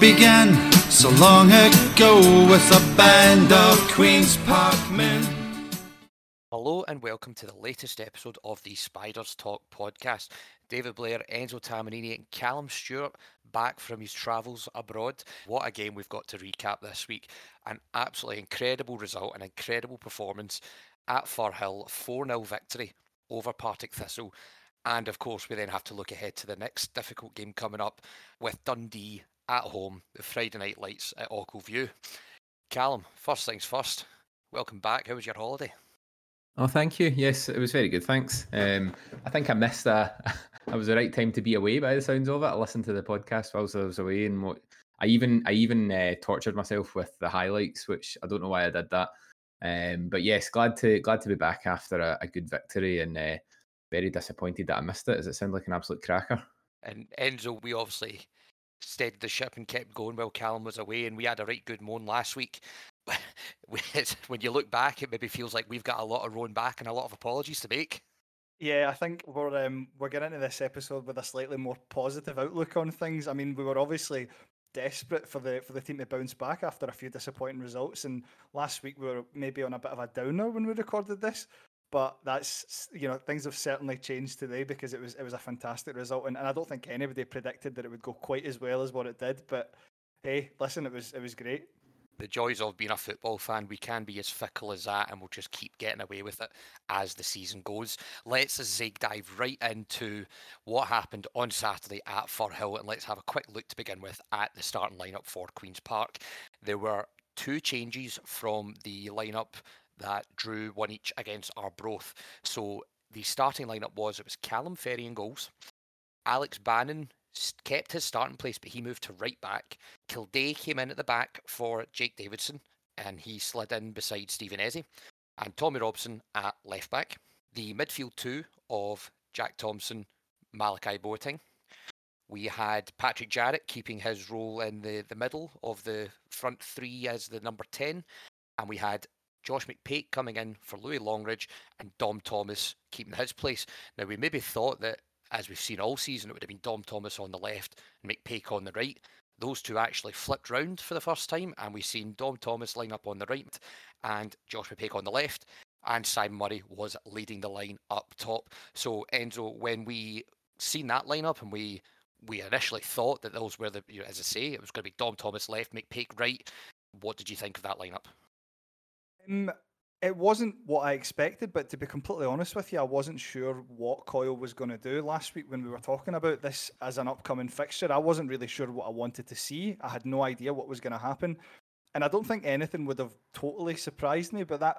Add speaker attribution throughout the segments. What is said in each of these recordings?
Speaker 1: began so long ago with a band of Queen's Park men.
Speaker 2: Hello and welcome to the latest episode of the Spiders Talk podcast. David Blair, Enzo Tamanini, and Calum Stewart back from his travels abroad. What a game we've got to recap this week. An absolutely incredible result, an incredible performance at Firhill, 4 0 victory over Partick Thistle. And of course, we then have to look ahead to the next difficult game coming up with Dundee at home, the Friday night lights at Ochil View. Calum, first things first, welcome back. How was your holiday?
Speaker 3: Oh, thank you. Yes, it was very good. Thanks. Um, I think I missed a. I was the right time to be away by the sounds of it. I listened to the podcast whilst I was away, and what I even I even uh, tortured myself with the highlights, which I don't know why I did that. Um, but yes, glad to glad to be back after a, a good victory, and uh, very disappointed that I missed it. As it sounded like an absolute cracker.
Speaker 2: And Enzo, we obviously steadied the ship and kept going while Calum was away, and we had a right good moan last week. when you look back, it maybe feels like we've got a lot of rowing back and a lot of apologies to make.
Speaker 4: Yeah, I think we're um, we're getting into this episode with a slightly more positive outlook on things. I mean, we were obviously desperate for the for the team to bounce back after a few disappointing results, and last week we were maybe on a bit of a downer when we recorded this. But that's you know things have certainly changed today because it was it was a fantastic result, and, and I don't think anybody predicted that it would go quite as well as what it did. But hey, listen, it was it was great
Speaker 2: the joys of being a football fan, we can be as fickle as that and we'll just keep getting away with it as the season goes. Let's zig dive right into what happened on Saturday at Firhill and let's have a quick look to begin with at the starting lineup for Queen's Park. There were two changes from the lineup that drew one each against Arbroath. So the starting lineup was it was Callum Ferry in goals, Alex Bannon kept his starting place, but he moved to right back. Kilday came in at the back for Jake Davidson, and he slid in beside Stephen Eze, and Tommy Robson at left back. The midfield two of Jack Thompson, Malachi Boateng. We had Patrick Jarrett keeping his role in the, the middle of the front three as the number 10. And we had Josh McPake coming in for Louis Longridge and Dom Thomas keeping his place. Now, we maybe thought that as we've seen all season, it would have been Dom Thomas on the left and McPake on the right. Those two actually flipped round for the first time, and we've seen Dom Thomas line up on the right and Josh McPake on the left, and Simon Murray was leading the line up top. So Enzo, when we seen that lineup and we we initially thought that those were the, you know, as I say, it was going to be Dom Thomas left, McPake right. What did you think of that lineup?
Speaker 4: Um, it wasn't what I expected, but to be completely honest with you, I wasn't sure what Coyle was going to do last week when we were talking about this as an upcoming fixture. I wasn't really sure what I wanted to see. I had no idea what was going to happen. And I don't think anything would have totally surprised me, but that,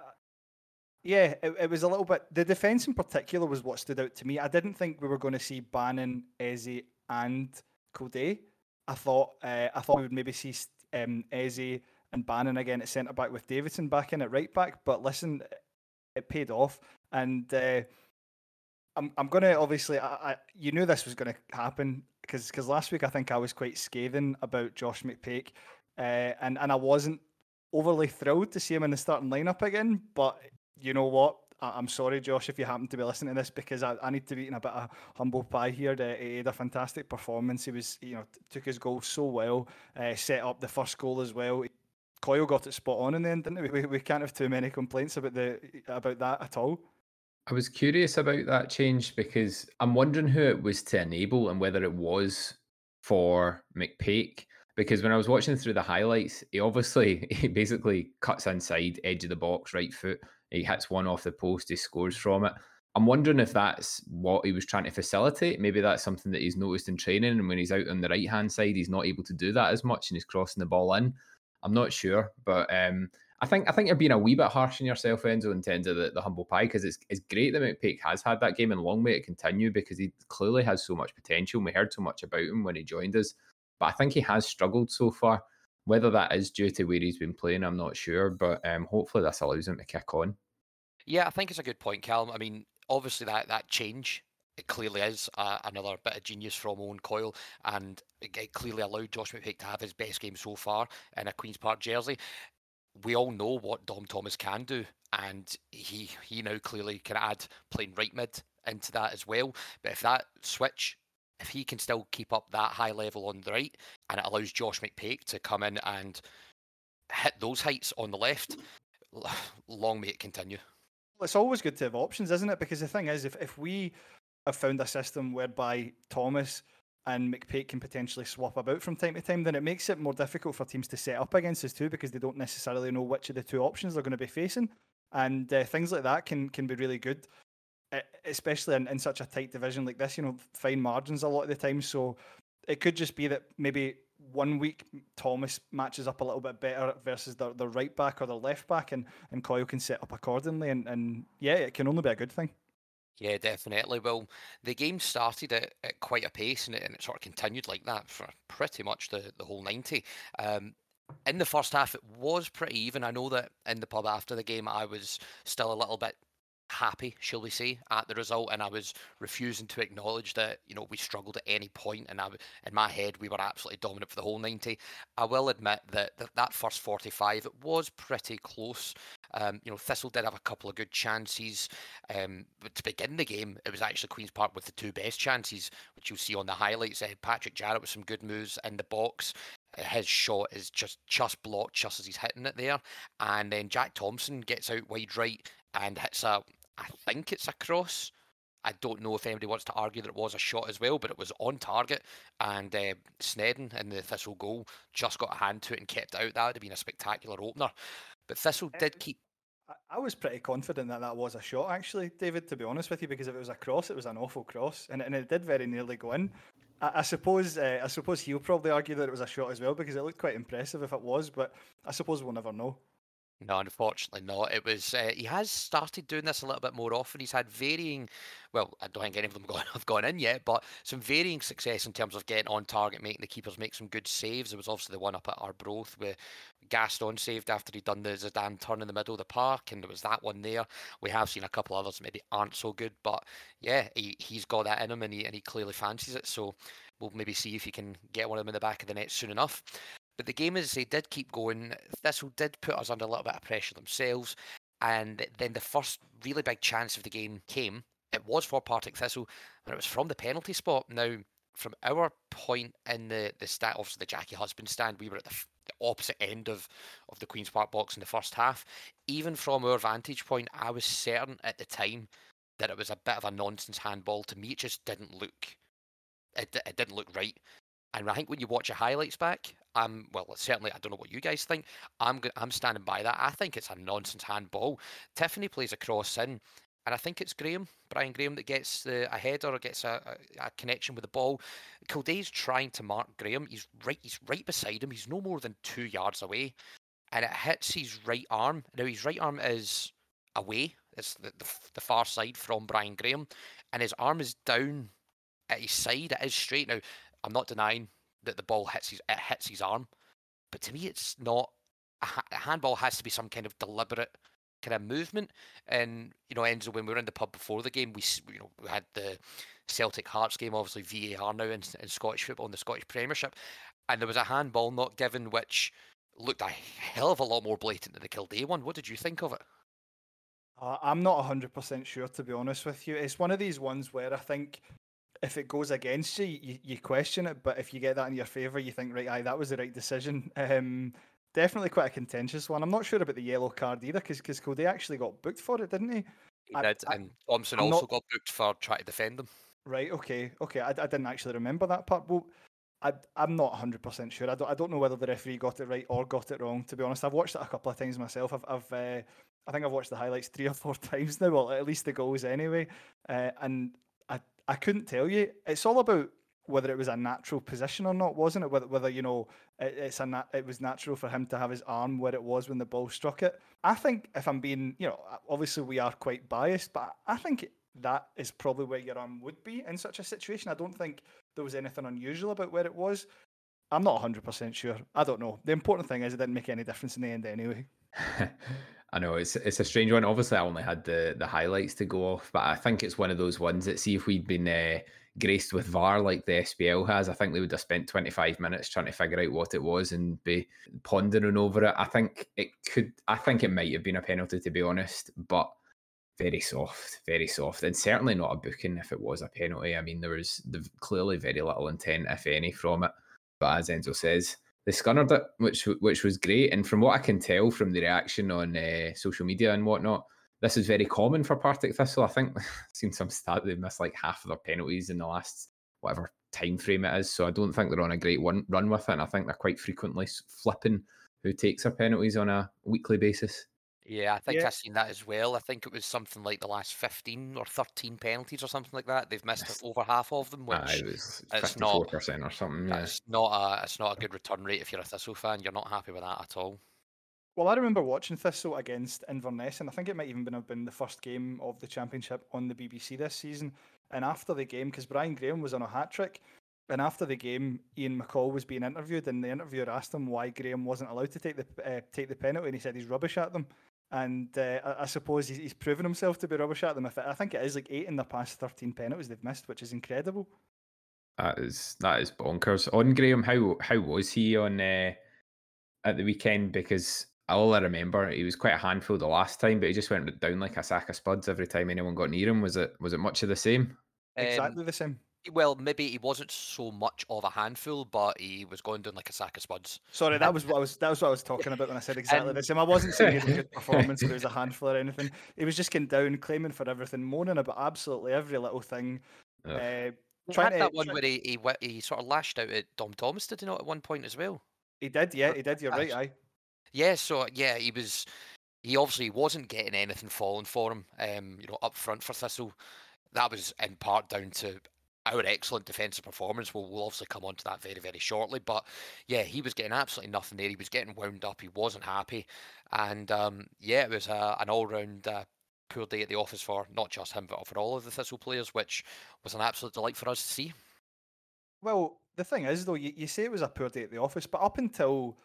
Speaker 4: yeah, it, it was a little bit. The defence in particular was what stood out to me. I didn't think we were going to see Bannon, Eze, and Kilday. I thought, uh, I thought we would maybe see um, Eze and Bannon again at centre back with Davidson back in at right back. But listen, it paid off, and uh, I'm I'm going to obviously I, I, you knew this was going to happen because because last week I think I was quite scathing about Josh McPake, uh, and and I wasn't overly thrilled to see him in the starting lineup again. But you know what? I'm sorry, Josh, if you happen to be listening to this, because I, I need to be eating a bit of humble pie here. He had a fantastic performance. He was, you know, took his goal so well, uh, set up the first goal as well. Coyle got it spot on in the end, didn't we? we? We can't have too many complaints about the about that at all.
Speaker 3: I was curious about that change because I'm wondering who it was to enable and whether it was for McPake. Because when I was watching through the highlights, he obviously he basically cuts inside, edge of the box, right foot. He hits one off the post, he scores from it. I'm wondering if that's what he was trying to facilitate. Maybe that's something that he's noticed in training, and when he's out on the right hand side, he's not able to do that as much, and he's crossing the ball in. I'm not sure, but um, I think I think you're being a wee bit harsh on yourself, Enzo, in terms of the, the humble pie, because it's it's great that McPake has had that game and long may it continue because he clearly has so much potential. We heard so much about him when he joined us, but I think he has struggled so far. Whether that is due to where he's been playing, I'm not sure, but um, hopefully this allows him to kick on.
Speaker 2: Yeah, I think it's a good point, Calum. I mean, obviously that that change it clearly is uh, another bit of genius from Owen Coyle, and it, clearly allowed Josh McPake to have his best game so far in a Queens Park jersey. We all know what Dom Thomas can do, and he he now clearly can add playing right mid into that as well. But if that switch if he can still keep up that high level on the right, and it allows Josh McPake to come in and hit those heights on the left, long may it continue.
Speaker 4: It's always good to have options, isn't it? Because the thing is, if, if we have found a system whereby Thomas and McPake can potentially swap about from time to time, then it makes it more difficult for teams to set up against us too, because they don't necessarily know which of the two options they're going to be facing, and uh, things like that can can be really good, especially in, in such a tight division like this. You know, fine margins a lot of the time, so it could just be that maybe one week Thomas matches up a little bit better versus the, the right back or the left back, and, and Coyle can set up accordingly. And, and yeah, it can only be a good thing.
Speaker 2: Yeah, definitely. Well, the game started at, at quite a pace and it, and it sort of continued like that for pretty much the, the whole 90. Um, in the first half, it was pretty even. I know that in the pub after the game, I was still a little bit happy, shall we say, at the result, and I was refusing to acknowledge that you know we struggled at any point, and I, in my head we were absolutely dominant for the whole ninety. I will admit that that, that first forty-five it was pretty close. Um, you know, Thistle did have a couple of good chances, um, but to begin the game, it was actually Queens Park with the two best chances, which you'll see on the highlights. Uh, Patrick Jarrett with some good moves in the box, his shot is just just blocked just as he's hitting it there, and then Jack Thompson gets out wide right and hits a I think it's a cross. I don't know if anybody wants to argue that it was a shot as well, but it was on target. And uh, Sneddon in the Thistle goal just got a hand to it and kept it out. That would have been a spectacular opener. But Thistle did keep.
Speaker 4: I was pretty confident that that was a shot, actually, David, to be honest with you, because if it was a cross, it was an awful cross, and, and it did very nearly go in. I, I suppose uh, I suppose he'll probably argue that it was a shot as well because it looked quite impressive if it was, but I suppose we'll never know.
Speaker 2: No, unfortunately not. It was uh, he has started doing this a little bit more often. He's had varying, well, I don't think any of them have gone in yet, but some varying success in terms of getting on target, making the keepers make some good saves. There was obviously the one up at Arbroath where Gaston saved after he'd done the Zidane turn in the middle of the park, and there was that one there. We have seen a couple others maybe aren't so good, but yeah, he he's got that in him, and he and he clearly fancies it. So we'll maybe see if he can get one of them in the back of the net soon enough. But the game, as they did keep going, Thistle did put us under a little bit of pressure themselves. And then the first really big chance of the game came. It was for Partick Thistle, and it was from the penalty spot. Now, from our point in the the stat, obviously the Jackie Husband stand, we were at the, the opposite end of of the Queens Park box in the first half. Even from our vantage point, I was certain at the time that it was a bit of a nonsense handball. To me, it just didn't look. It, it didn't look right. And I think when you watch your highlights back, I'm well, certainly I don't know what you guys think. I'm I'm standing by that. I think it's a nonsense handball. Tiffoney plays a cross in, and I think it's Graham, Brian Graham, that gets the, a header or gets a, a, a connection with the ball. Kilday's trying to mark Graham. He's right. He's right beside him. He's no more than two yards away, and it hits his right arm. Now his right arm is away. It's the, the, the far side from Brian Graham, and his arm is down at his side. It is straight now. I'm not denying that the ball hits his it hits his arm, but to me it's not. A, handball has to be some kind of deliberate kind of movement. And you know, Enzo, when we were in the pub before the game, we you know we had the Celtic Hearts game, obviously VAR now in, in Scottish football in the Scottish Premiership, and there was a handball not given, which looked a hell of a lot more blatant than the Kilday one. What did you think of it?
Speaker 4: Uh, I'm not 100% sure, to be honest with you. It's one of these ones where I think if it goes against you, you, you question it. But if you get that in your favour, you think, right, aye, that was the right decision. Um, definitely quite a contentious one. I'm not sure about the yellow card either, because Cody actually got booked for it, didn't he?
Speaker 2: He I, did, I, and Thompson I'm also not... got booked for trying to defend him.
Speaker 4: Right. Okay. Okay. I, I didn't actually remember that part. Well, I, I'm not 100% sure. I don't, I don't know whether the referee got it right or got it wrong, to be honest. I've watched it a couple of times myself. I've, I've uh, I think I've watched the highlights three or four times now, well, at least the goals anyway. Uh, and I couldn't tell you. It's all about whether it was a natural position or not, wasn't it? Whether, whether you know it, it's a nat- it was natural for him to have his arm where it was when the ball struck it. I think if I'm being, you know, obviously we are quite biased, but I think that is probably where your arm would be in such a situation. I don't think there was anything unusual about where it was. I'm not 100% sure. I don't know. The important thing is it didn't make any difference in the end anyway.
Speaker 3: I know it's it's a strange one. Obviously, I only had the the highlights to go off, but I think it's one of those ones that see if we'd been uh, graced with VAR like the SPL has, I think they would have spent 25 minutes trying to figure out what it was and be pondering over it. I think it could. I think it might have been a penalty to be honest, but very soft, very soft, and certainly not a booking if it was a penalty. I mean, there was clearly very little intent, if any, from it. But as Enzo says, they scunnered it, which which was great. And from what I can tell from the reaction on uh, social media and whatnot, this is very common for Partick Thistle. I think I've seen some stat they've missed like half of their penalties in the last whatever time frame it is. So I don't think they're on a great one run with it. And I think they're quite frequently flipping who takes their penalties on a weekly basis.
Speaker 2: Yeah, I think
Speaker 4: Yeah.
Speaker 2: I've seen that as well. I think it was something like the last 15 or 13 penalties or something like that. They've missed over half of them, which
Speaker 3: it was
Speaker 2: it's not-
Speaker 3: percent or something. Yeah.
Speaker 2: it's not a it's not a good return rate if you're a Thistle fan. You're not happy with that at all.
Speaker 4: Well, I remember watching Thistle against Inverness, and I think it might even been have been the first game of the championship on the BBC this season. And after the game, because Brian Graham was on a hat trick, and after the game, Ian McCall was being interviewed, and the interviewer asked him why Graham wasn't allowed to take the uh, take the penalty, and he said he's rubbish at them. And uh, I, I suppose he's, he's proven himself to be rubbish at them. If it, I think it is like eight in the past thirteen penalties they've missed, which is incredible.
Speaker 3: That is that is bonkers. On Graham, how how was he on uh, at the weekend? Because all I remember, he was quite a handful the last time, but he just went down like a sack of spuds every time anyone got near him. Was it was it much of the same?
Speaker 2: Um,
Speaker 4: Exactly the same.
Speaker 2: Well, maybe he wasn't so much of a handful, but he was going down like a sack of spuds.
Speaker 4: Sorry, that was what I was. That was what I was talking about when I said exactly the same. I wasn't saying he had a good performance. There was a handful or anything. He was just getting down, claiming for everything, moaning about absolutely every little thing.
Speaker 3: Ugh.
Speaker 4: Uh,
Speaker 2: He
Speaker 4: trying
Speaker 2: had
Speaker 4: to,
Speaker 2: that one
Speaker 4: try-
Speaker 2: where he, he he sort of lashed out at Dom Thomas, did he not, at one point as well?
Speaker 4: he did, yeah, he did. You're right.
Speaker 2: Aye. Yeah, so yeah, he was. He obviously wasn't getting anything falling for him. Um, you know, up front for Thistle, that was in part down to our excellent defensive performance. We'll, we'll obviously come on to that very, very shortly. But yeah, he was getting absolutely nothing there. He was getting wound up. He wasn't happy, and um, yeah, it was an all-round uh, poor day at the office for not just him, but for all of the Thistle players, which was an absolute delight for us to see.
Speaker 4: Well, the thing is, though, you, you say it was a poor day at the office, but up until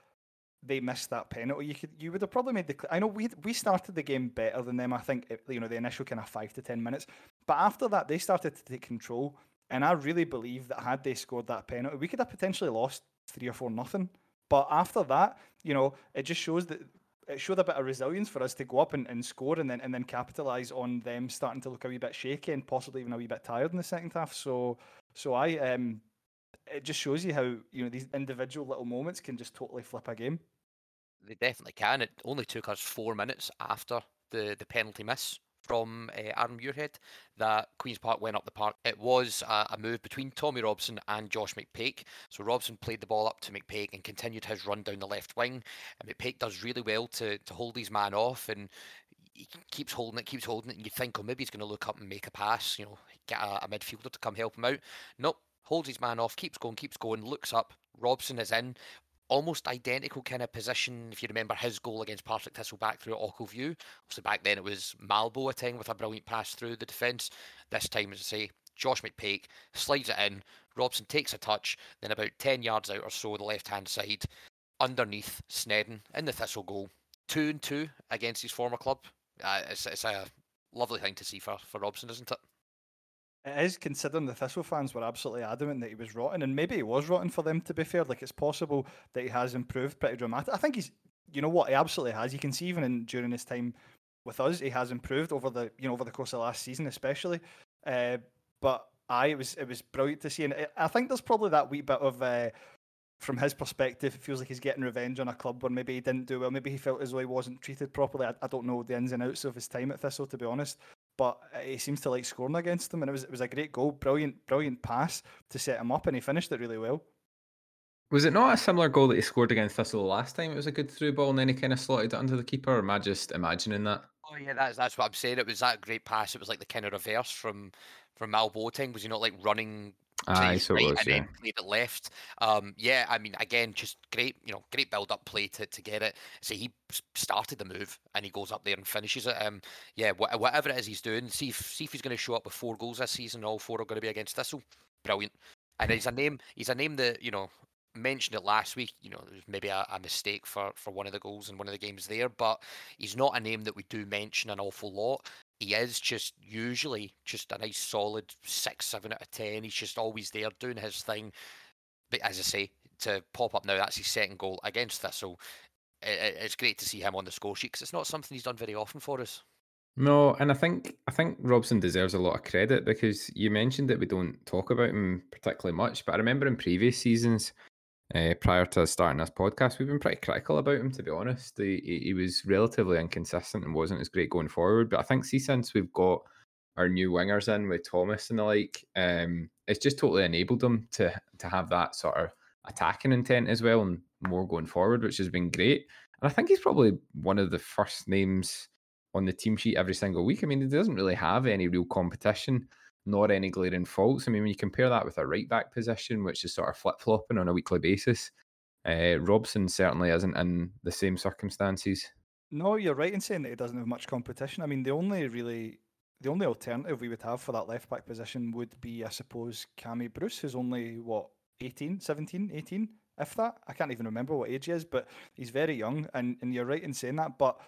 Speaker 4: they missed that penalty, you could you would have probably made the. I know we we started the game better than them. I think it- you know the initial kind of five to ten minutes, but after that they started to take control, and I really believe that had they scored that penalty, we could have potentially lost three or four nothing. But after that, you know, it just shows that it showed a bit of resilience for us to go up and, and score and then and then capitalize on them starting to look a wee bit shaky and possibly even a wee bit tired in the second half. So so I um it just shows you how you know these individual little moments can just totally flip a game.
Speaker 2: They definitely can. It only took us four minutes after the, the penalty miss from uh, Aaron Muirhead that Queen's Park went up the park. It was a, a move between Tommy Robson and Josh McPake. So Robson played the ball up to McPake and continued his run down the left wing. And McPake does really well to, to hold his man off and he keeps holding it, keeps holding it, and you think, oh, maybe he's going to look up and make a pass, you know, get a, a midfielder to come help him out. Nope, holds his man off, keeps going, keeps going, looks up. Robson is in, almost identical kind of position. If you remember his goal against Partick Thistle back through at Ochil View, obviously back then it was Malbo attacking with a brilliant pass through the defence. This time, as I say, Josh McPake slides it in. Robson takes a touch, then about 10 yards out or so, the left hand side, underneath Sneddon in the Thistle goal. Two and two against his former club. Uh, it's, it's a lovely thing to see for, for Robson, isn't it?
Speaker 4: It is considering the Thistle fans were absolutely adamant that he was rotten, and maybe he was rotten for them. To be fair, like it's possible that he has improved pretty dramatic. I think he's, you know what, he absolutely has. You can see even in during his time with us, he has improved over the you know over the course of last season, especially. Uh, but I it was it was brilliant to see, and I- think there's probably that wee bit of. Uh, from his perspective, it feels like he's getting revenge on a club where maybe he didn't do well. Maybe he felt as though he wasn't treated properly. I, I don't know the ins and outs of his time at Thistle, to be honest but uh, he seems to like scoring against them, and it was it was a great goal, brilliant, brilliant pass to set him up, and he finished it really well.
Speaker 3: Was it not a similar goal that he scored against Thistle the last time? It was a good through ball and then he kind of slotted it under the keeper. Or am I just imagining that?
Speaker 2: Oh yeah, that's that's what I'm saying. It was that great pass. It was like the kind of reverse from from Mal Boateng. Was he not like running to
Speaker 3: Aye, so
Speaker 2: right
Speaker 3: was,
Speaker 2: and
Speaker 3: yeah.
Speaker 2: then played it left? Um, yeah, I mean, again, just great, you know, great build up play to, to get it. So he started the move and he goes up there and finishes it. Um, yeah, wha- whatever it is he's doing, see if see if he's going to show up with four goals this season. All four are going to be against Thistle. Brilliant. And he's a name. He's a name that you know mentioned it last week. You know, there was maybe a, a mistake for for one of the goals in one of the games there, but he's not a name that we do mention an awful lot. He is just usually just a nice solid six, seven out of ten. He's just always there doing his thing. But as I say, to pop up now, that's his second goal against Thistle. It's great to see him on the score sheet because it's not something he's done very often for us.
Speaker 3: No, and I think I think Robson deserves a lot of credit because you mentioned that we don't talk about him particularly much, but I remember in previous seasons, uh, prior to starting this podcast, we've been pretty critical about him. To be honest, he, he was relatively inconsistent and wasn't as great going forward. But I think see since we've got our new wingers in with Thomas and the like, um, it's just totally enabled them to to have that sort of attacking intent as well and more going forward, which has been great. And I think he's probably one of the first names on the team sheet every single week. I mean, he doesn't really have any real competition nor any glaring faults. I mean, when you compare that with a right back position, which is sort of flip flopping on a weekly basis, uh, Robson certainly isn't in the same circumstances.
Speaker 4: No, you're right in saying that he doesn't have much competition. I mean, the only really the only alternative we would have for that left back position would be, I suppose, Cammy Bruce, who's only what 18, 17, 18, if that. I can't even remember what age he is, but he's very young, and, and you're right in saying that. But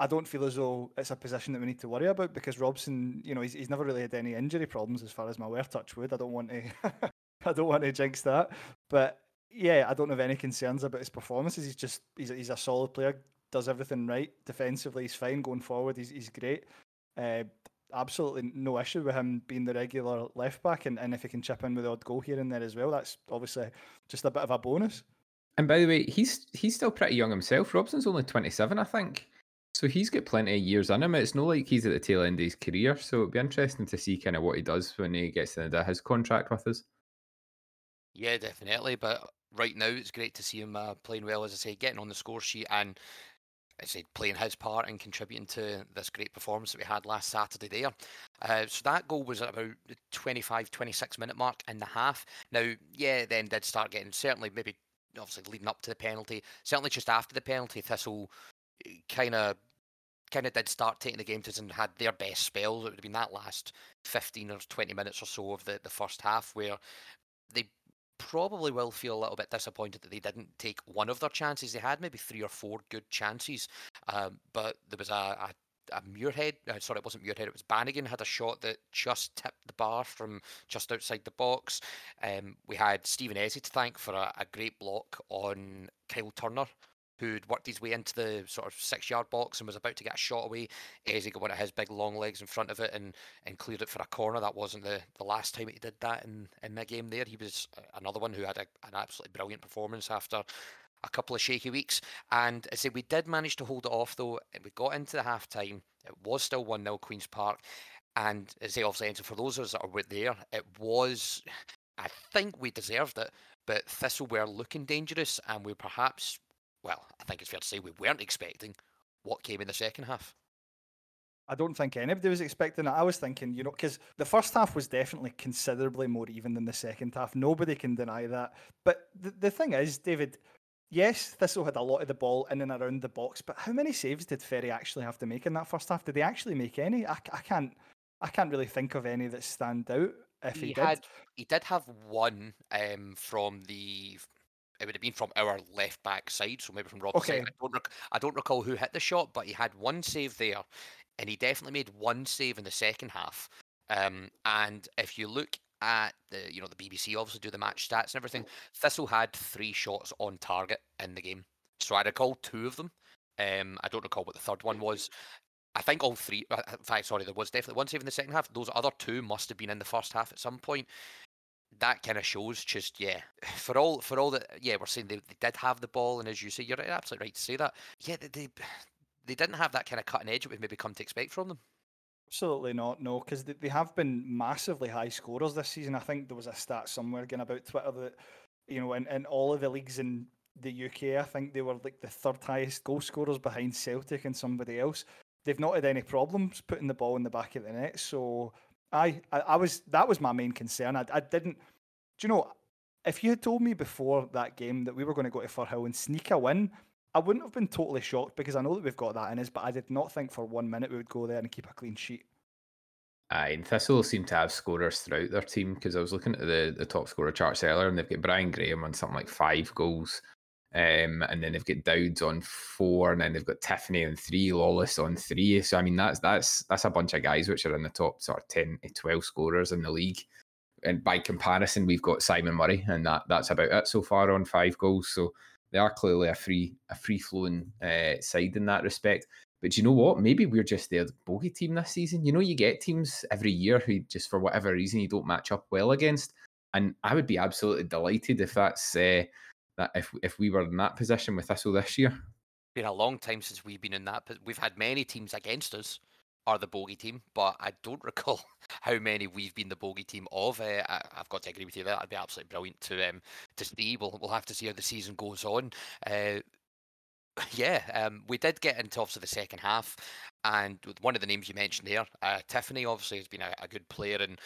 Speaker 4: I don't feel as though it's a position that we need to worry about because Robson, you know, he's, he's never really had any injury problems as far as my wear touch would. I don't want to, I don't want to jinx that, but yeah, I don't have any concerns about his performances. He's just he's he's a solid player, does everything right defensively. He's fine going forward. He's he's great. Uh, absolutely no issue with him being the regular left back, and, and if he can chip in with the odd goal here and there as well, that's obviously just a bit of a bonus.
Speaker 3: And by the way, he's he's still pretty young himself. Robson's only twenty seven, I think. So he's got plenty of years in him. It's not like he's at the tail end of his career. So it'd be interesting to see kind of what he does when he gets to the end of his contract with us.
Speaker 2: Yeah, definitely. But right now, it's great to see him uh, playing well, as I say, getting on the score sheet and I say playing his part and contributing to this great performance that we had last Saturday there. Uh, so that goal was at about the 25, 26 minute mark in the half. Now, yeah, then did start getting certainly maybe obviously leading up to the penalty, certainly just after the penalty, Thistle kind of kind of did start taking the game to and had their best spells. It would have been that last 15 or 20 minutes or so of the, the first half where they probably will feel a little bit disappointed that they didn't take one of their chances. They had maybe three or four good chances, um, but there was a, a a Muirhead. Uh, sorry, it wasn't Muirhead. It was Bannigan had a shot that just tipped the bar from just outside the box. Um, we had Stephen Eze to thank for a, a, great block on Kyle Turner who'd worked his way into the sort of six yard box and was about to get a shot away. Eze got one of his big long legs in front of it and, and cleared it for a corner. That wasn't the, the last time he did that in, in the game there. He was uh, another one who had a, an absolutely brilliant performance after a couple of shaky weeks. And I say we did manage to hold it off though. We got into the half time. It was still 1 0 Queen's Park. And as they obviously, for those of us that were there, it was, I think we deserved it, but Thistle were looking dangerous and we perhaps well, I think it's fair to say we weren't expecting what came in the second half.
Speaker 4: I don't think anybody was expecting it. I was thinking, you know, because the first half was definitely considerably more even than the second half. Nobody can deny that. But the, the thing is, David, yes, Thistle had a lot of the ball in and around the box, but how many saves did Ferry actually have to make in that first half? Did they actually make any? I, I can't, I can't really think of any that stand out. If he, he did,
Speaker 2: had, he did have one um, from the it would have been from our left back side, so maybe from Rob's okay. side. I don't, rec- I don't recall who hit the shot, but he had one save there, and he definitely made one save in the second half. Um, and if you look at the, you know, the BBC obviously do the match stats and everything. Thistle had three shots on target in the game, so I recall two of them. Um, I don't recall what the third one was. I think all three. Uh, in fact, sorry, there was definitely one save in the second half. Those other two must have been in the first half at some point that kind of shows just yeah for all for all that yeah we're saying they, they did have the ball and as you say you're absolutely right to say that. Yeah they they, they didn't have that kind of cutting edge that we've maybe come to expect from them.
Speaker 4: Absolutely not no because they, they have been massively high scorers this season. I think there was a stat somewhere again about twitter that you know in, in all of the leagues in the uk i think they were like the third highest goal scorers behind celtic and somebody else. They've not had any problems putting the ball in the back of the net so I, I, I was that was my main concern. I, I didn't. Do you know? If you had told me before that game that we were going to go to Firhill and sneak a win, I wouldn't have been totally shocked because I know that we've got that in us. But I did not think for one minute we would go there and keep a clean sheet.
Speaker 3: Aye, and Thistle seem to have scorers throughout their team because I was looking at the, the top scorer charts earlier and they've got Brian Graham on something like five goals. Um, and then they've got Dowds on four, and then they've got Tiffoney on three, Lawless on three. So I mean that's that's that's a bunch of guys which are in the top sort of ten to twelve scorers in the league. And by comparison, we've got Simon Murray, and that that's about it so far on five goals. So they are clearly a free a free flowing uh, side in that respect. But you know what? Maybe we're just their bogey team this season. You know, you get teams every year who just for whatever reason you don't match up well against. And I would be absolutely delighted if that's uh, that if if we were in that position with Thistle this year.
Speaker 2: It's been a long time since we've been in that. We've had many teams against us are the bogey team, but I don't recall how many we've been the bogey team of. Uh, I, have got to agree with you. That'd be absolutely brilliant to um, to see. We'll we'll have to see how the season goes on. Uh, yeah, um, we did get into obviously the second half, and with one of the names you mentioned there, uh, Tiffoney, obviously has been a, a, good player and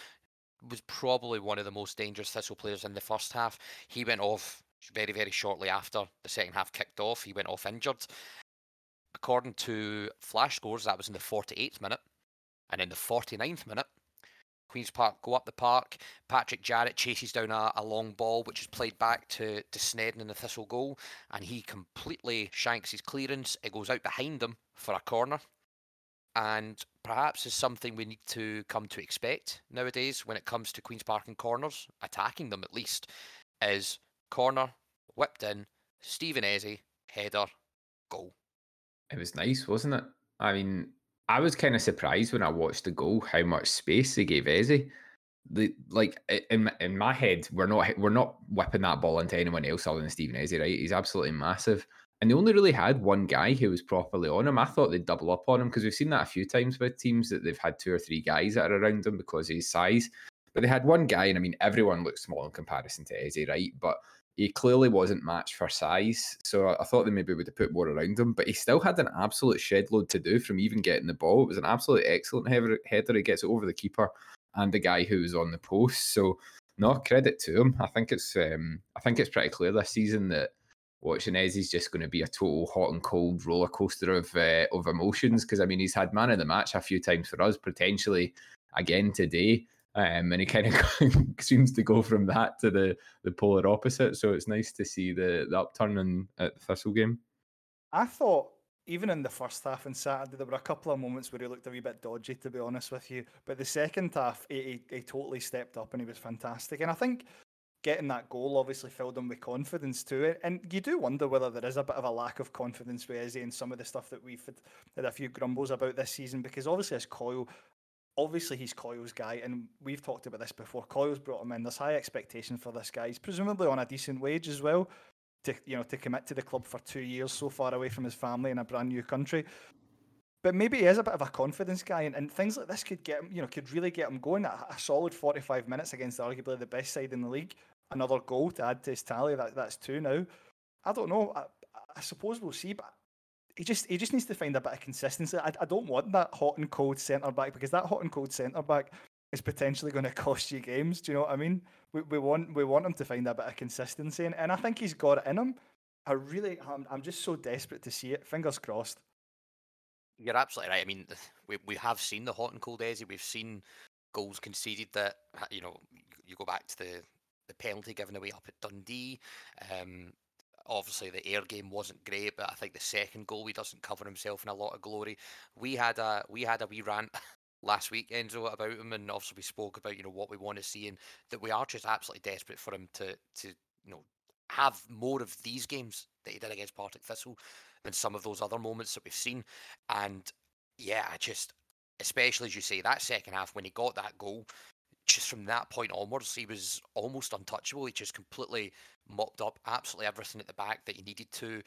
Speaker 2: was probably one of the most dangerous Thistle players in the first half. He went off very very shortly after the second half kicked off. He went off injured. According to flash scores, that was in the 48th minute, and in the 49th minute, Queen's Park go up the park. Patrick Jarrett chases down a, a, long ball, which is played back to, to Sneddon in the Thistle goal, and he completely shanks his clearance. It goes out behind him for a corner. And perhaps is something we need to come to expect nowadays when it comes to Queen's Park and corners, attacking them at least, is corner, whipped in, Stephen Eze, header, goal.
Speaker 3: It was nice, wasn't it? I mean, I was kind of surprised when I watched the goal how much space they gave Eze. The like in in my head, we're not we're not whipping that ball into anyone else other than Stephen Eze, right? He's absolutely massive. And they only really had one guy who was properly on him. I thought they'd double up on him because we've seen that a few times with teams that they've had two or three guys that are around him because of his size. But they had one guy, and I mean, everyone looks small in comparison to Eze, right? But he clearly wasn't matched for size, so I, thought they maybe would have put more around him. But he still had an absolute shed load to do from even getting the ball. It was an absolutely excellent header. He gets it over the keeper and the guy who was on the post. So no credit to him. I think it's um, I think it's pretty clear this season that watching is just going to be a total hot and cold roller coaster of uh, of emotions. Because I mean, he's had man of the match a few times for us, potentially again today. Um, and he kind of seems to go from that to the the polar opposite. So it's nice to see the the upturn in, at the Thistle game.
Speaker 4: I thought even in the first half on Saturday, there were a couple of moments where he looked a wee bit dodgy, to be honest with you. But the second half, he, he, he totally stepped up and he was fantastic. And I think getting that goal obviously filled him with confidence too. And you do wonder whether there is a bit of a lack of confidence with Eze in some of the stuff that we've had, had a few grumbles about this season, because obviously as Coyle obviously he's Coyle's guy, and we've talked about this before. Coyle's brought him in. There's high expectation for this guy. He's presumably on a decent wage as well. To you know, to commit to the club for two years, so far away from his family in a brand new country. But maybe he is a bit of a confidence guy, and, and things like this could get him, you know, could really get him going. A, a solid 45 minutes against arguably the best side in the league. Another goal to add to his tally. That that's two now. I don't know. I, I suppose we'll see, but he just he just needs to find a bit of consistency. I, I don't want that hot and cold centre back because that hot and cold centre back is potentially going to cost you games. Do you know what I mean? We, we want we want him to find a bit of consistency, and, and I think he's got it in him. I really, I'm, I'm just so desperate to see it. Fingers crossed.
Speaker 2: You're absolutely right. I mean, we we have seen the hot and cold Eze. We've seen goals conceded that you know you go back to the the penalty given away up at Dundee. Um, obviously the air game wasn't great, but I think the second goal he doesn't cover himself in a lot of glory. We had a we had a wee rant last week, Enzo, about him, and obviously we spoke about you know what we want to see and that we are just absolutely desperate for him to to you know have more of these games that he did against Partick Thistle than some of those other moments that we've seen. And yeah, I just especially as you say that second half when he got that goal just from that point onwards, he was almost untouchable. He just completely mopped up absolutely everything at the back that he needed to,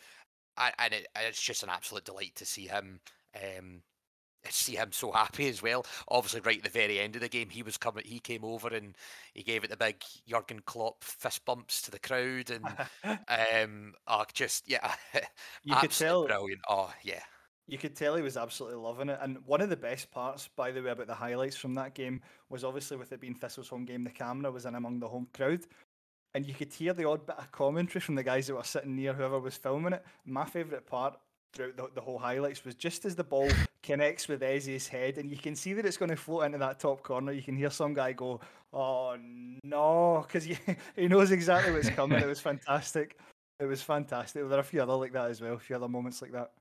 Speaker 2: and it, it's just an absolute delight to see him. Um, see him so happy as well. Obviously, right at the very end of the game, he was coming. He came over and he gave it the big Jurgen Klopp fist bumps to the crowd, and um, oh, just yeah,
Speaker 4: you could tell
Speaker 2: brilliant. Oh yeah,
Speaker 4: you could tell he was absolutely loving it. And one of the best parts, by the way, about the highlights from that game was obviously with it being Thistle's home game, the camera was in among the home crowd. And you could hear the odd bit of commentary from the guys that were sitting near whoever was filming it. My favourite part throughout the, the, whole highlights was just as the ball connects with Eze's head and you can see that it's going to float into that top corner, you can hear some guy go, Oh no, because he, he knows exactly what's coming. it was fantastic. It was fantastic. There are a few other like that as well, a few other moments like that.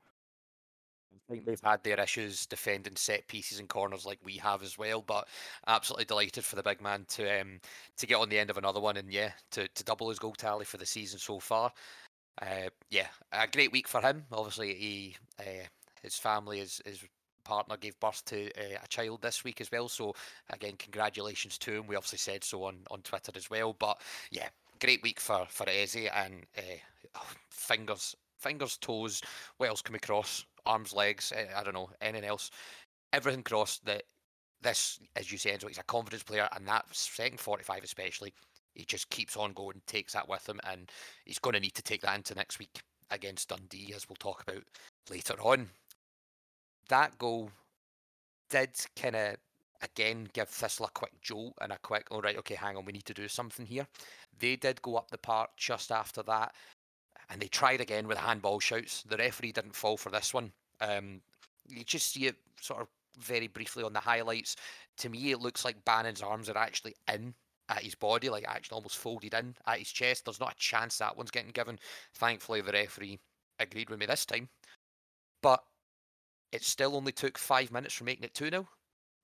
Speaker 2: Think they've had their issues defending set pieces and corners like we have as well. But absolutely delighted for the big man to um, to get on the end of another one and yeah, to, to double his goal tally for the season so far. Uh, yeah, a great week for him. Obviously, he uh, His family, his his partner gave birth to uh, a child this week as well. So again, congratulations to him. We obviously said so on on Twitter as well. But yeah, great week for for Eze and uh, fingers fingers toes. What else can we cross? Arms, legs. Eh, I don't know anything else. Everything crossed that this, as you say, Enzo, he's a confidence player, and that second 45 especially, he just keeps on going, takes that with him, and he's going to need to take that into next week against Dundee, as we'll talk about later on. That goal did kind of again give Thistle a quick jolt and a quick, all right, okay, hang on, we need to do something here. They did go up the park just after that, and they tried again with handball shouts. The referee didn't fall for this one. Um, you just see it sort of very briefly on the highlights. To me, it looks like Bannon's arms are actually in at his body, like actually almost folded in at his chest. There's not a chance that one's getting given. Thankfully, the referee agreed with me this time. But it still only took five minutes from making it 2 0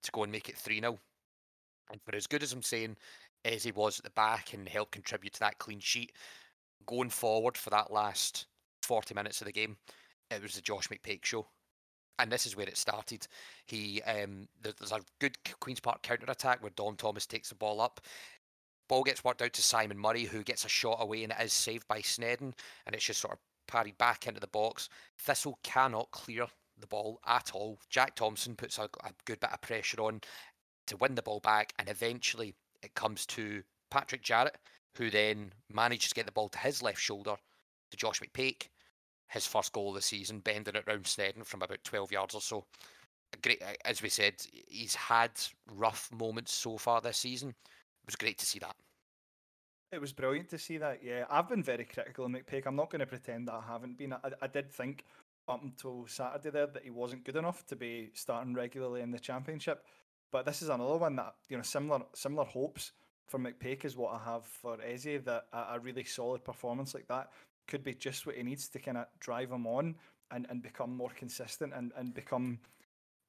Speaker 2: to go and make it 3 0. And for as good as I'm saying, as he was at the back and helped contribute to that clean sheet, going forward for that last 40 minutes of the game, it was the Josh McPake show and this is where it started. He um, there's a good Queens Park counter attack where Dom Thomas takes the ball up. Ball gets worked out to Simon Murray, who gets a shot away, and it is saved by Sneddon, and it's just sort of parried back into the box. Thistle cannot clear the ball at all. Jack Thompson puts a, a good bit of pressure on to win the ball back, and eventually it comes to Patrick Jarrett, who then managed to get the ball to his left shoulder to Josh McPake, his first goal of the season, bending it round Sneddon from about 12 yards or so. Great, as we said, he's had rough moments so far this season. It was great to see that.
Speaker 4: It was brilliant to see that. Yeah, I've been very critical of McPake. I'm not going to pretend that I haven't been. I, I did think up until Saturday there that he wasn't good enough to be starting regularly in the championship. But this is another one that you know similar similar hopes for McPake is what I have for Eze. That a, a really solid performance like that could be just what he needs to kind of drive him on and, and become more consistent and, and become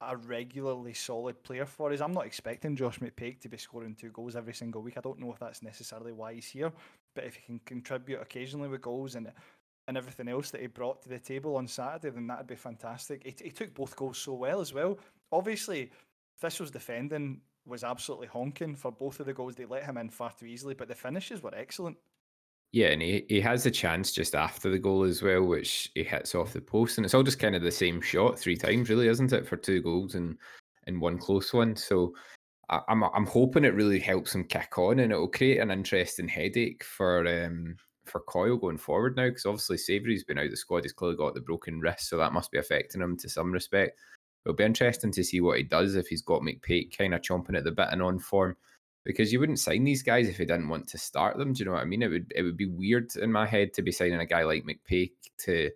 Speaker 4: a regularly solid player for us. I'm not expecting Josh McPake to be scoring two goals every single week. I don't know if that's necessarily why he's here, but if he can contribute occasionally with goals and and everything else that he brought to the table on Saturday, then that'd be fantastic. He, he took both goals so well as well. Obviously, Thistle's defending was absolutely honking for both of the goals. They let him in far too easily, but the finishes were excellent.
Speaker 3: Yeah, and he, he has a chance just after the goal as well, which he hits off the post, and it's all just kind of the same shot three times, really, isn't it, for two goals and and one close one. So I, am I'm, I'm hoping it really helps him kick on, and it will create an interesting headache for um for Coyle going forward now, because obviously Savoury's been out of the squad. He's clearly got the broken wrist, so that must be affecting him to some respect. It'll be interesting to see what he does if he's got McPake kind of chomping at the bit and on form because you wouldn't sign these guys if you didn't want to start them. Do you know what I mean? It would it would be weird in my head to be signing a guy like McPake to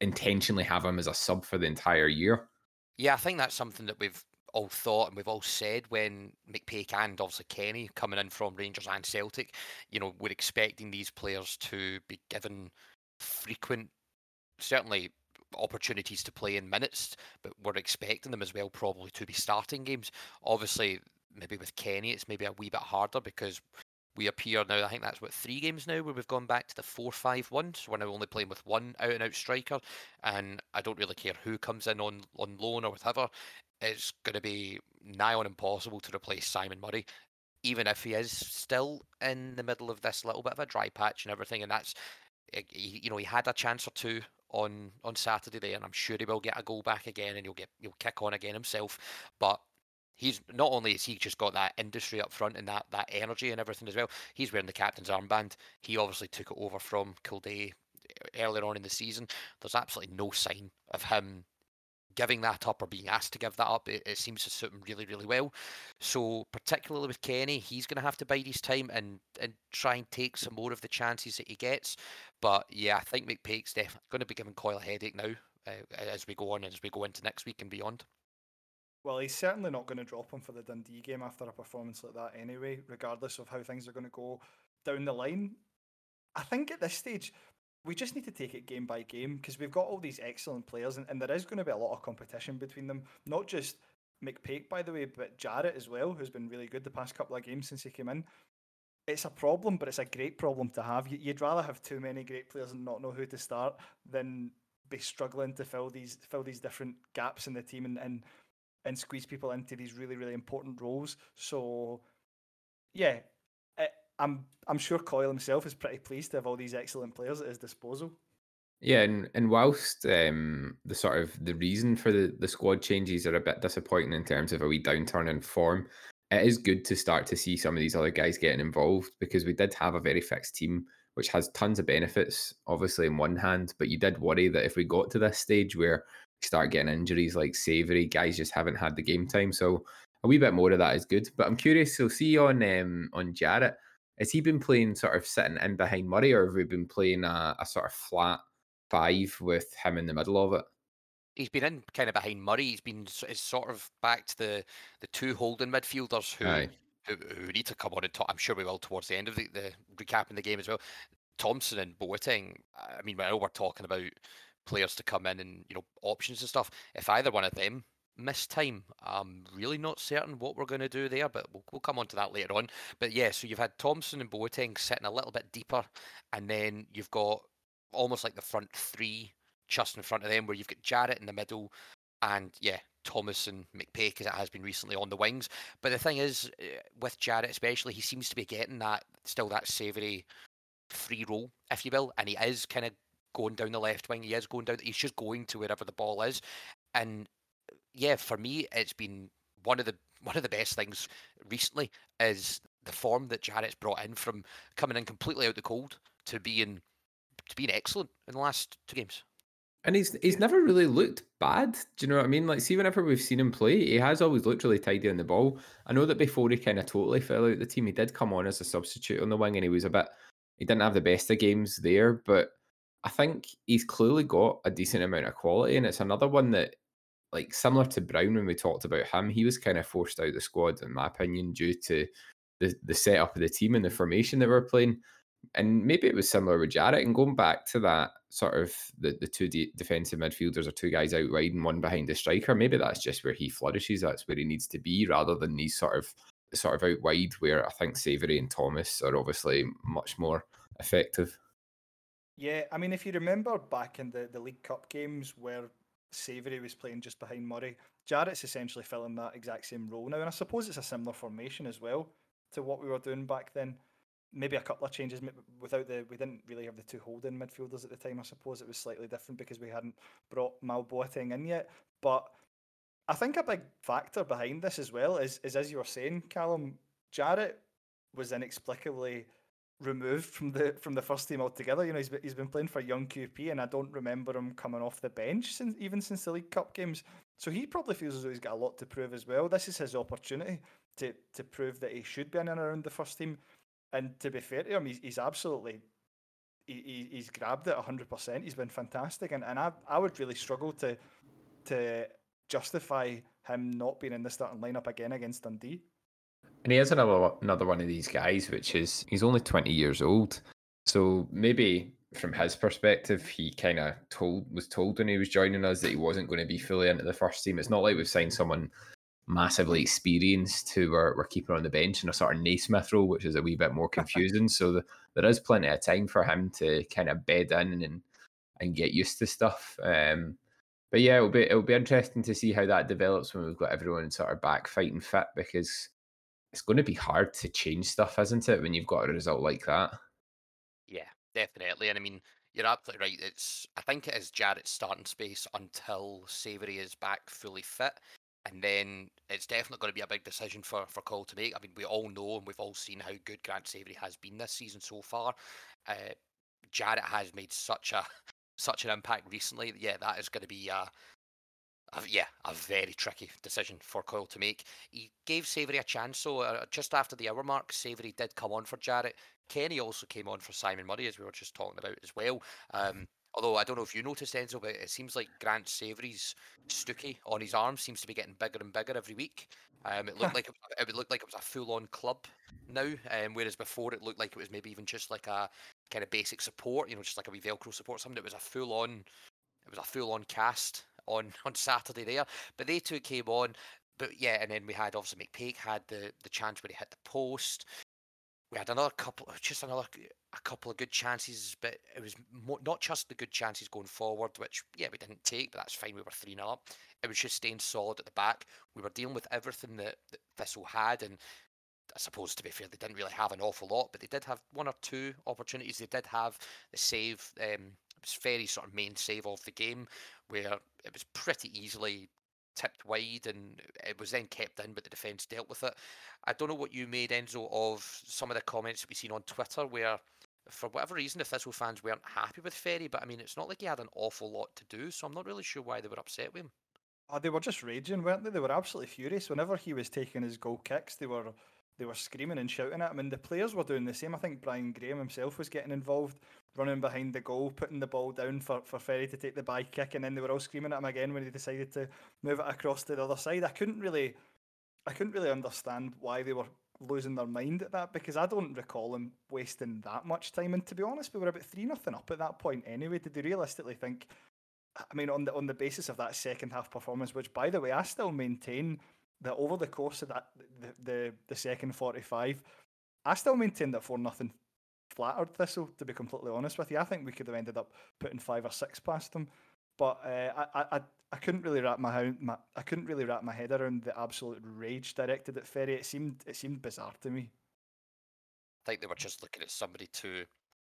Speaker 3: intentionally have him as a sub for the entire year.
Speaker 2: Yeah, I think that's something that we've all thought and we've all said when McPake and obviously Kenny coming in from Rangers and Celtic, you know, we're expecting these players to be given frequent, certainly opportunities to play in minutes, but we're expecting them as well probably to be starting games. Obviously, maybe with Kenny, it's maybe a wee bit harder because we appear now. I think that's what three games now where we've gone back to the four-five-one. So we're now only playing with one out-and-out striker, and I don't really care who comes in on on loan or whatever. It's going to be nigh on impossible to replace Simon Murray, even if he is still in the middle of this little bit of a dry patch and everything. And that's, Eh, you know, he had a chance or two on on Saturday there, and I'm sure he will get a goal back again, and he'll get he'll kick on again himself. But he's not only has he just got that industry up front and that that energy and everything as well. He's wearing the captain's armband. He obviously took it over from Kilday eh, earlier on in the season. There's absolutely no sign of him giving that up or being asked to give that up. It, it seems to suit him really, really well. So particularly with Kenny, he's going to have to bide his time and and try and take some more of the chances that he gets. But yeah, I think McPake's definitely going to be giving Coyle a headache now uh, as we go on and as we go into next week and beyond.
Speaker 4: Well, he's certainly not going to drop him for the Dundee game after a performance like that anyway, regardless of how things are going to go down the line. I think at this stage, we just need to take it game by game because we've got all these excellent players and, and there is going to be a lot of competition between them. Not just McPake, by the way, but Jarrett as well, who's been really good the past couple of games since he came in. It's a problem, but it's a great problem to have. You'd rather have too many great players and not know who to start than be struggling to fill these fill these different gaps in the team and and, and squeeze people into these really really important roles. So yeah, I'm I'm sure Coyle himself is pretty pleased to have all these excellent players at his disposal.
Speaker 3: Yeah, and and whilst um, the sort of the reason for the, the squad changes are a bit disappointing in terms of a wee downturn in form, it is good to start to see some of these other guys getting involved because we did have a very fixed team, which has tons of benefits, obviously in one hand, but you did worry that if we got to this stage where we start getting injuries like Savoury, guys just haven't had the game time. So a wee bit more of that is good. But I'm curious, so see on um, on Jarrett, has he been playing sort of sitting in behind Murray, or have we been playing a, a sort of flat five with him in the middle of it?
Speaker 2: He's been in kind of behind Murray. He's been is sort of back to the the two holding midfielders who who, who, need to come on and talk. I'm sure we will towards the end of the, the recapping the game as well. Thompson and Boateng. I mean, I know we're talking about players to come in and you know options and stuff. If either one of them miss time, I'm really not certain what we're going to do there, but we'll, we'll come on to that later on. But yeah, so you've had Thompson and Boateng sitting a little bit deeper, and then you've got almost like the front three just in front of them, where you've got Jarrett in the middle, and yeah, Thomas and McPake as it has been recently on the wings. But the thing is, eh, with Jarrett especially, he seems to be getting that still that savoury free role, if you will, and he is kind of going down the left wing. He is going down. He's just going to wherever the ball is, and yeah, for me, it's been one of the one of the best things recently is the form that Jarrett's brought in from coming in completely out the cold to being to being excellent in the last two games.
Speaker 3: And he's he's never really looked bad. Do you know what I mean? Like, see, whenever we've seen him play, he has always looked really tidy on the ball. I know that before he kind of totally fell out the team, he did come on as a substitute on the wing, and he was a bit. He didn't have the best of games there, but I think he's clearly got a decent amount of quality, and it's another one that, like, similar to Brown when we talked about him, he was kind of forced out of the squad, in my opinion, due to the the setup of the team and the formation that we're playing and maybe it was similar with Jarrett. And going back to that sort of the, the two de- defensive midfielders or two guys out wide and one behind the striker, maybe that's just where he flourishes. That's where he needs to be rather than these sort of sort of out wide where I think Savoury and Thomas are obviously much more effective.
Speaker 4: Yeah, I mean, if you remember back in the, the League Cup games where Savoury was playing just behind Murray, Jarrett's essentially filling that exact same role now. And I suppose it's a similar formation as well to what we were doing back then maybe a couple of changes without the we didn't really have the two holding midfielders at the time. I suppose it was slightly different because we hadn't brought Mal Boateng in yet. But I think a big factor behind this as well is is as you were saying, Calum Jarrett was inexplicably removed from the from the first team altogether. You know, he's been, he's been playing for young QP, and I don't remember him coming off the bench since even since the League Cup games. So he probably feels as though he's got a lot to prove as well. This is his opportunity to to prove that he should be in and around the first team. And to be fair to him, he's, he's absolutely he, he's grabbed it hundred percent. He's been fantastic, and, and I I would really struggle to to justify him not being in the starting lineup again against Dundee.
Speaker 3: And he is another another one of these guys, which is he's only twenty years old, so maybe from his perspective, he kind of told was told when he was joining us that he wasn't going to be fully into the first team. It's not like we've signed someone massively experienced who we're, we're keeping on the bench in a sort of Naismith role, which is a wee bit more confusing. so the, there is plenty of time for him to kind of bed in and and get used to stuff. Um, but yeah, it'll be it'll be interesting to see how that develops when we've got everyone sort of back fighting fit because it's going to be hard to change stuff, isn't it, when you've got a result like that?
Speaker 2: Yeah, definitely. And I mean, you're absolutely right. It's I think it is Jarrett's starting space until Savoury is back fully fit and then it's definitely going to be a big decision for for Coyle to make. I mean, we all know and we've all seen how good Grant Savoury has been this season so far. Uh, Jarrett has made such a such an impact recently. Yeah, that is going to be a, a yeah a very tricky decision for Coyle to make. He gave Savoury a chance, so uh, just after the hour mark, Savoury did come on for Jarrett. Kenny also came on for Simon Murray, as we were just talking about as well. Um, Although I don't know if you noticed, Enzo, but it seems like Grant Savoury's stookie on his arm seems to be getting bigger and bigger every week. Um, it looked like it, would look like it was a full-on club now, um, whereas before it looked like it was maybe even just like a kind of basic support, you know, just like a wee Velcro support. Something. It was a full-on, it was a full-on cast on on Saturday there. But they two came on. But yeah, and then we had obviously McPake had the the chance where he hit the post. we had another couple, uh, just another a couple of good chances, but it was not just the good chances going forward, which yeah we didn't take, but that's fine. We were three 0 up. It was just staying solid at the back. We were dealing with everything that, that Thistle had, and I suppose to be fair, they didn't really have an awful lot, but they did have one or two opportunities. They did have the save. Um, it was very sort of main save of the game, where it was pretty easily tipped wide and it was then kept in, but the defence dealt with it. I don't know what you made, Enzo, of some of the comments that we've seen on Twitter where, for whatever reason, the Thistle fans weren't happy with Ferrie, but I mean, it's not like he had an awful lot to do, so I'm not really sure why they were upset with him.
Speaker 4: Oh, they were just raging, weren't they? They were absolutely furious. Whenever he was taking his goal kicks, they were they were screaming and shouting at him, and the players were doing the same. I think Brian Graham himself was getting involved, running behind the goal, putting the ball down for, for Ferrie to take the by kick, and then they were all screaming at him again when he decided to move it across to the other side. I couldn't really, I couldn't really understand why they were losing their mind at that because I don't recall them wasting that much time. And to be honest, we were about three nothing up at that point anyway. Did they realistically think? I mean, on the on the basis of that second half performance, which by the way, I still maintain that over the course of that the the, the second forty five, I still maintain that for nothing flattered Thistle. To be completely honest with you, I think we could have ended up putting five or six past them, but uh, I, I I couldn't really wrap my, my I couldn't really wrap my head around the absolute rage directed at Ferrie. It seemed it seemed bizarre to me.
Speaker 2: I think they were just looking at somebody to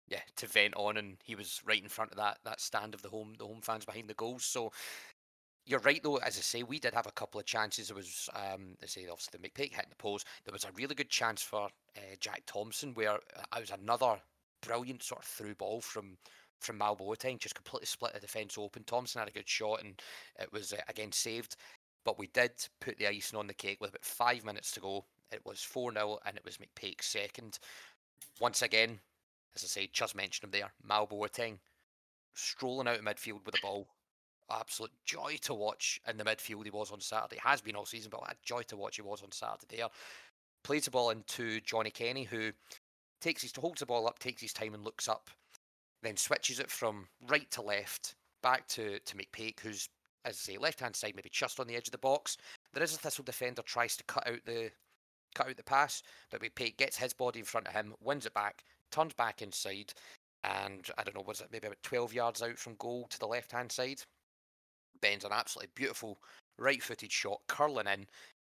Speaker 2: yeah to vent on, and he was right in front of that that stand of the home the home fans behind the goals. So you're right though, as I say, we did have a couple of chances. It was, um, I say, obviously the McPake hitting the post. There was a really good chance for uh, Jack Thompson where uh, it was another brilliant sort of through ball from from Mal Boateng, just completely split the defence open. Thompson had a good shot and it was uh, again saved. But we did put the icing on the cake with about five minutes to go. It was 4 0 and it was McPake second. Once again, as I say, just mentioned him there, Mal Boateng strolling out of midfield with the ball, absolute joy to watch in the midfield he was on Saturday. Has been all season, but what a joy to watch he was on Saturday there. Plays the ball into Johnny Kenny, who takes his to holds the ball up, takes his time and looks up, then switches it from right to left back to to McPake, who's as I say left hand side, maybe just on the edge of the box. There is a Thistle defender tries to cut out the cut out the pass, but McPake gets his body in front of him, wins it back, turns back inside, and I don't know, was it maybe about 12 yards out from goal to the left hand side? Ben's an absolutely beautiful right footed shot, curling in.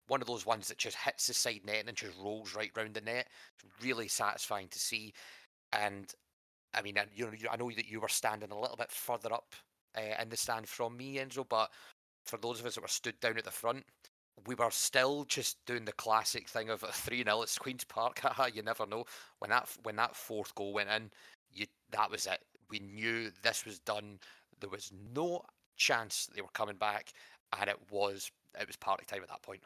Speaker 2: One of those ones that just hits the side net and then just rolls right round the net. It's really satisfying to see. And I mean, you know, I know that you were standing a little bit further up uh, in the stand from me, Enzo, but for those of us that were stood down at the front, we were still just doing the classic thing of a three 0 at Queens Park. you never know when that when that fourth goal went in. You that was it. We knew this was done. There was no chance they were coming back, and it was it was party time at that point.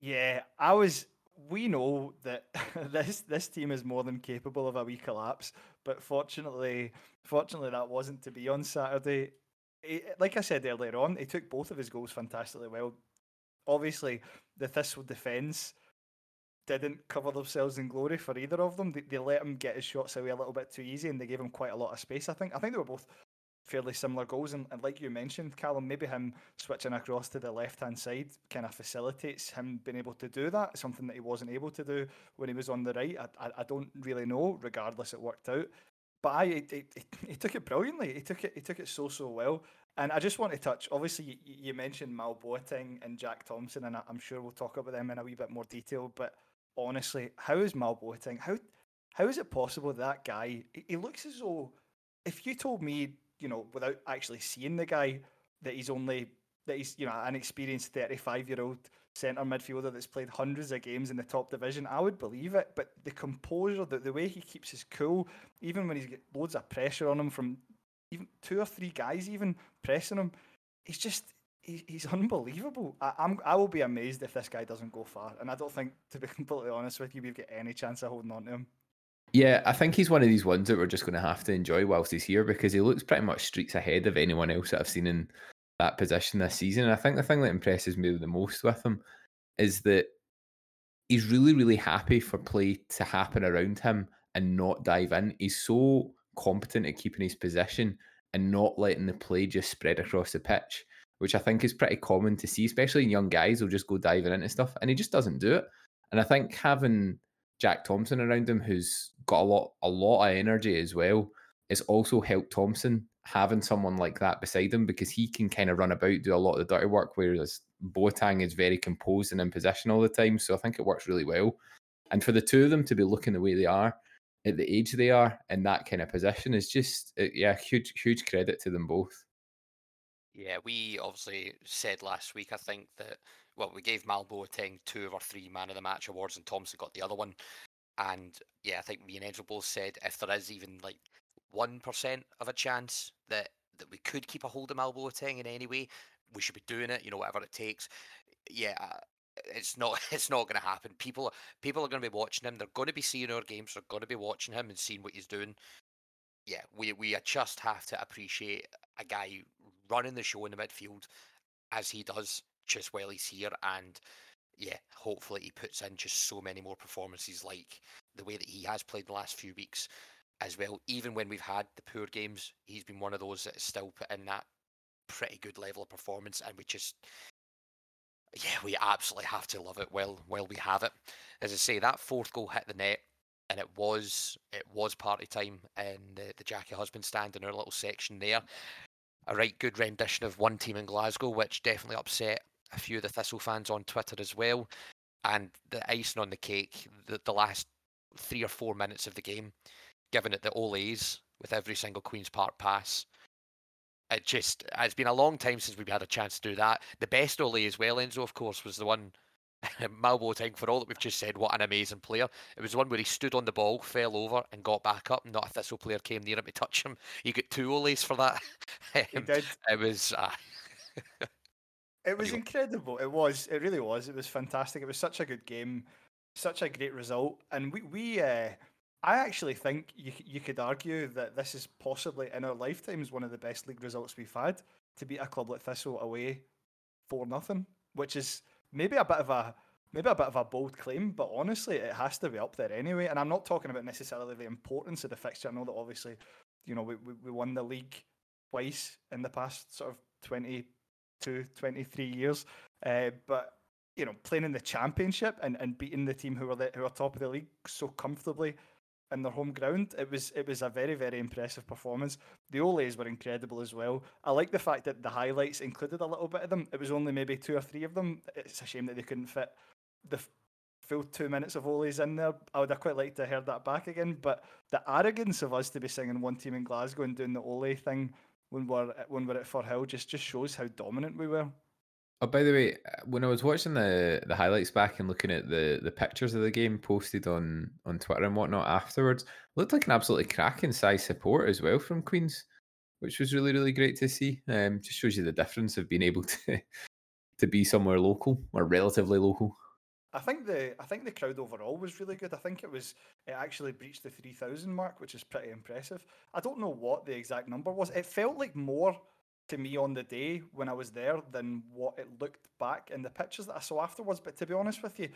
Speaker 4: Yeah, I was. We know that this this team is more than capable of a wee collapse, but fortunately, fortunately that wasn't to be on Saturday. He, like I said earlier on, he took both of his goals fantastically well. Obviously, the Thistle defence didn't cover themselves in glory for either of them. They, they let him get his shots away a little bit too easy, and they gave him quite a lot of space. I think. I think they were both fairly similar goals. And, and, like you mentioned, Calum, maybe him switching across to the left hand side kind of facilitates him being able to do that, something that he wasn't able to do when he was on the right. I, I, I don't really know, regardless, it worked out. But I, he took it brilliantly. He took it, he took it so so well. And I just want to touch. Obviously, you, you mentioned Mal Boateng and Jack Thompson, and I, I'm sure we'll talk about them in a wee bit more detail. But honestly, how is Mal Boateng? How how is it possible that guy? He looks as though if you told me you know, without actually seeing the guy, that he's only that he's you know an experienced 35 year old centre midfielder that's played hundreds of games in the top division. I would believe it, but the composure, the, the way he keeps his cool, even when he's got loads of pressure on him from even two or three guys even pressing him, he's just he, he's unbelievable. I, I'm I will be amazed if this guy doesn't go far, and I don't think, to be completely honest with you, we've got any chance of holding on to him.
Speaker 3: Yeah, I think he's one of these ones that we're just going to have to enjoy whilst he's here because he looks pretty much streets ahead of anyone else that I've seen in that position this season. And I think the thing that impresses me the most with him is that he's really, really happy for play to happen around him and not dive in. He's so competent at keeping his position and not letting the play just spread across the pitch, which I think is pretty common to see, especially in young guys who'll just go diving into stuff. And he just doesn't do it. And I think having Jack Thompson around him, who's got a lot a lot of energy as well. It's also helped Thompson having someone like that beside him because he can kind of run about, do a lot of the dirty work, whereas Boateng is very composed and in position all the time. So I think it works really well. And for the two of them to be looking the way they are at the age they are in that kind of position is just, uh, yeah, huge, huge credit to them both.
Speaker 2: Yeah, we obviously said last week, I think, that, well, we gave Mal Boateng two of our three man of the match awards and Thompson got the other one. And yeah, I think me and Angel both said if there is even like 1% of a chance that, that we could keep a hold of Mal Boateng in any way, we should be doing it, you know, whatever it takes. Yeah, uh, it's not it's not going to happen. People people are going to be watching him. They're going to be seeing our games. They're going to be watching him and seeing what he's doing. Yeah, we we just have to appreciate a guy running the show in the midfield as he does just while he's here and yeah, hopefully he puts in just so many more performances like the way that he has played the last few weeks as well. Even when we've had the poor games, he's been one of those that has still put in that pretty good level of performance, and we just yeah, we absolutely have to love it while while we have it. As I say, that fourth goal hit the net, and it was it was party time in the, the Jackie Husband stand in our little section there. A right good rendition of one team in Glasgow, which definitely upset a few of the Thistle fans on Twitter as well. And the icing on the cake, the, the last three or four minutes of the game, given it the Ole's with every single Queen's Park pass. It just it's been a long time since we've had a chance to do that. The best Ole as well, Enzo, of course, was the one Mal Boateng, for all that we've just said, what an amazing player. It was the one where he stood on the ball, fell over, and got back up. Not a Thistle player came near him to touch him. He got two Oles for that.
Speaker 4: he did.
Speaker 2: It was. Uh...
Speaker 4: it was incredible. It was. It really was. It was fantastic. It was such a good game, such a great result, and we we. Uh, I actually think you you could argue that this is possibly in our lifetimes one of the best league results we've had to beat a club like Thistle away for nothing, which is maybe a bit of a maybe a bit of a bold claim, but honestly, it has to be up there anyway. And I'm not talking about necessarily the importance of the fixture. I know that obviously, you know, we we, we won the league twice in the past sort of 22, 23 years, uh, but you know, playing in the championship and, and beating the team who were who are top of the league so comfortably in their home ground. It was it was a very very impressive performance. The Oles were incredible as well. I like the fact that the highlights included a little bit of them. It was only maybe two or three of them. It's a shame that they couldn't fit the full two minutes of Oles in there. I would have quite liked to have heard that back again. But the arrogance of us to be singing one team in Glasgow and doing the Ole thing when we're when we're at Firhill just just shows how dominant we were.
Speaker 3: Oh, by the way, when I was watching the the highlights back and looking at the the pictures of the game posted on on Twitter and whatnot afterwards, looked like an absolutely cracking size support as well from Queens, which was really really great to see. Um, just shows you the difference of being able to to be somewhere local or relatively local.
Speaker 4: I think the I think the crowd overall was really good. I think it was it actually breached the three thousand mark, which is pretty impressive. I don't know what the exact number was. It felt like more to me on the day when I was there than what it looked back in the pictures that I saw afterwards. But to be honest with you,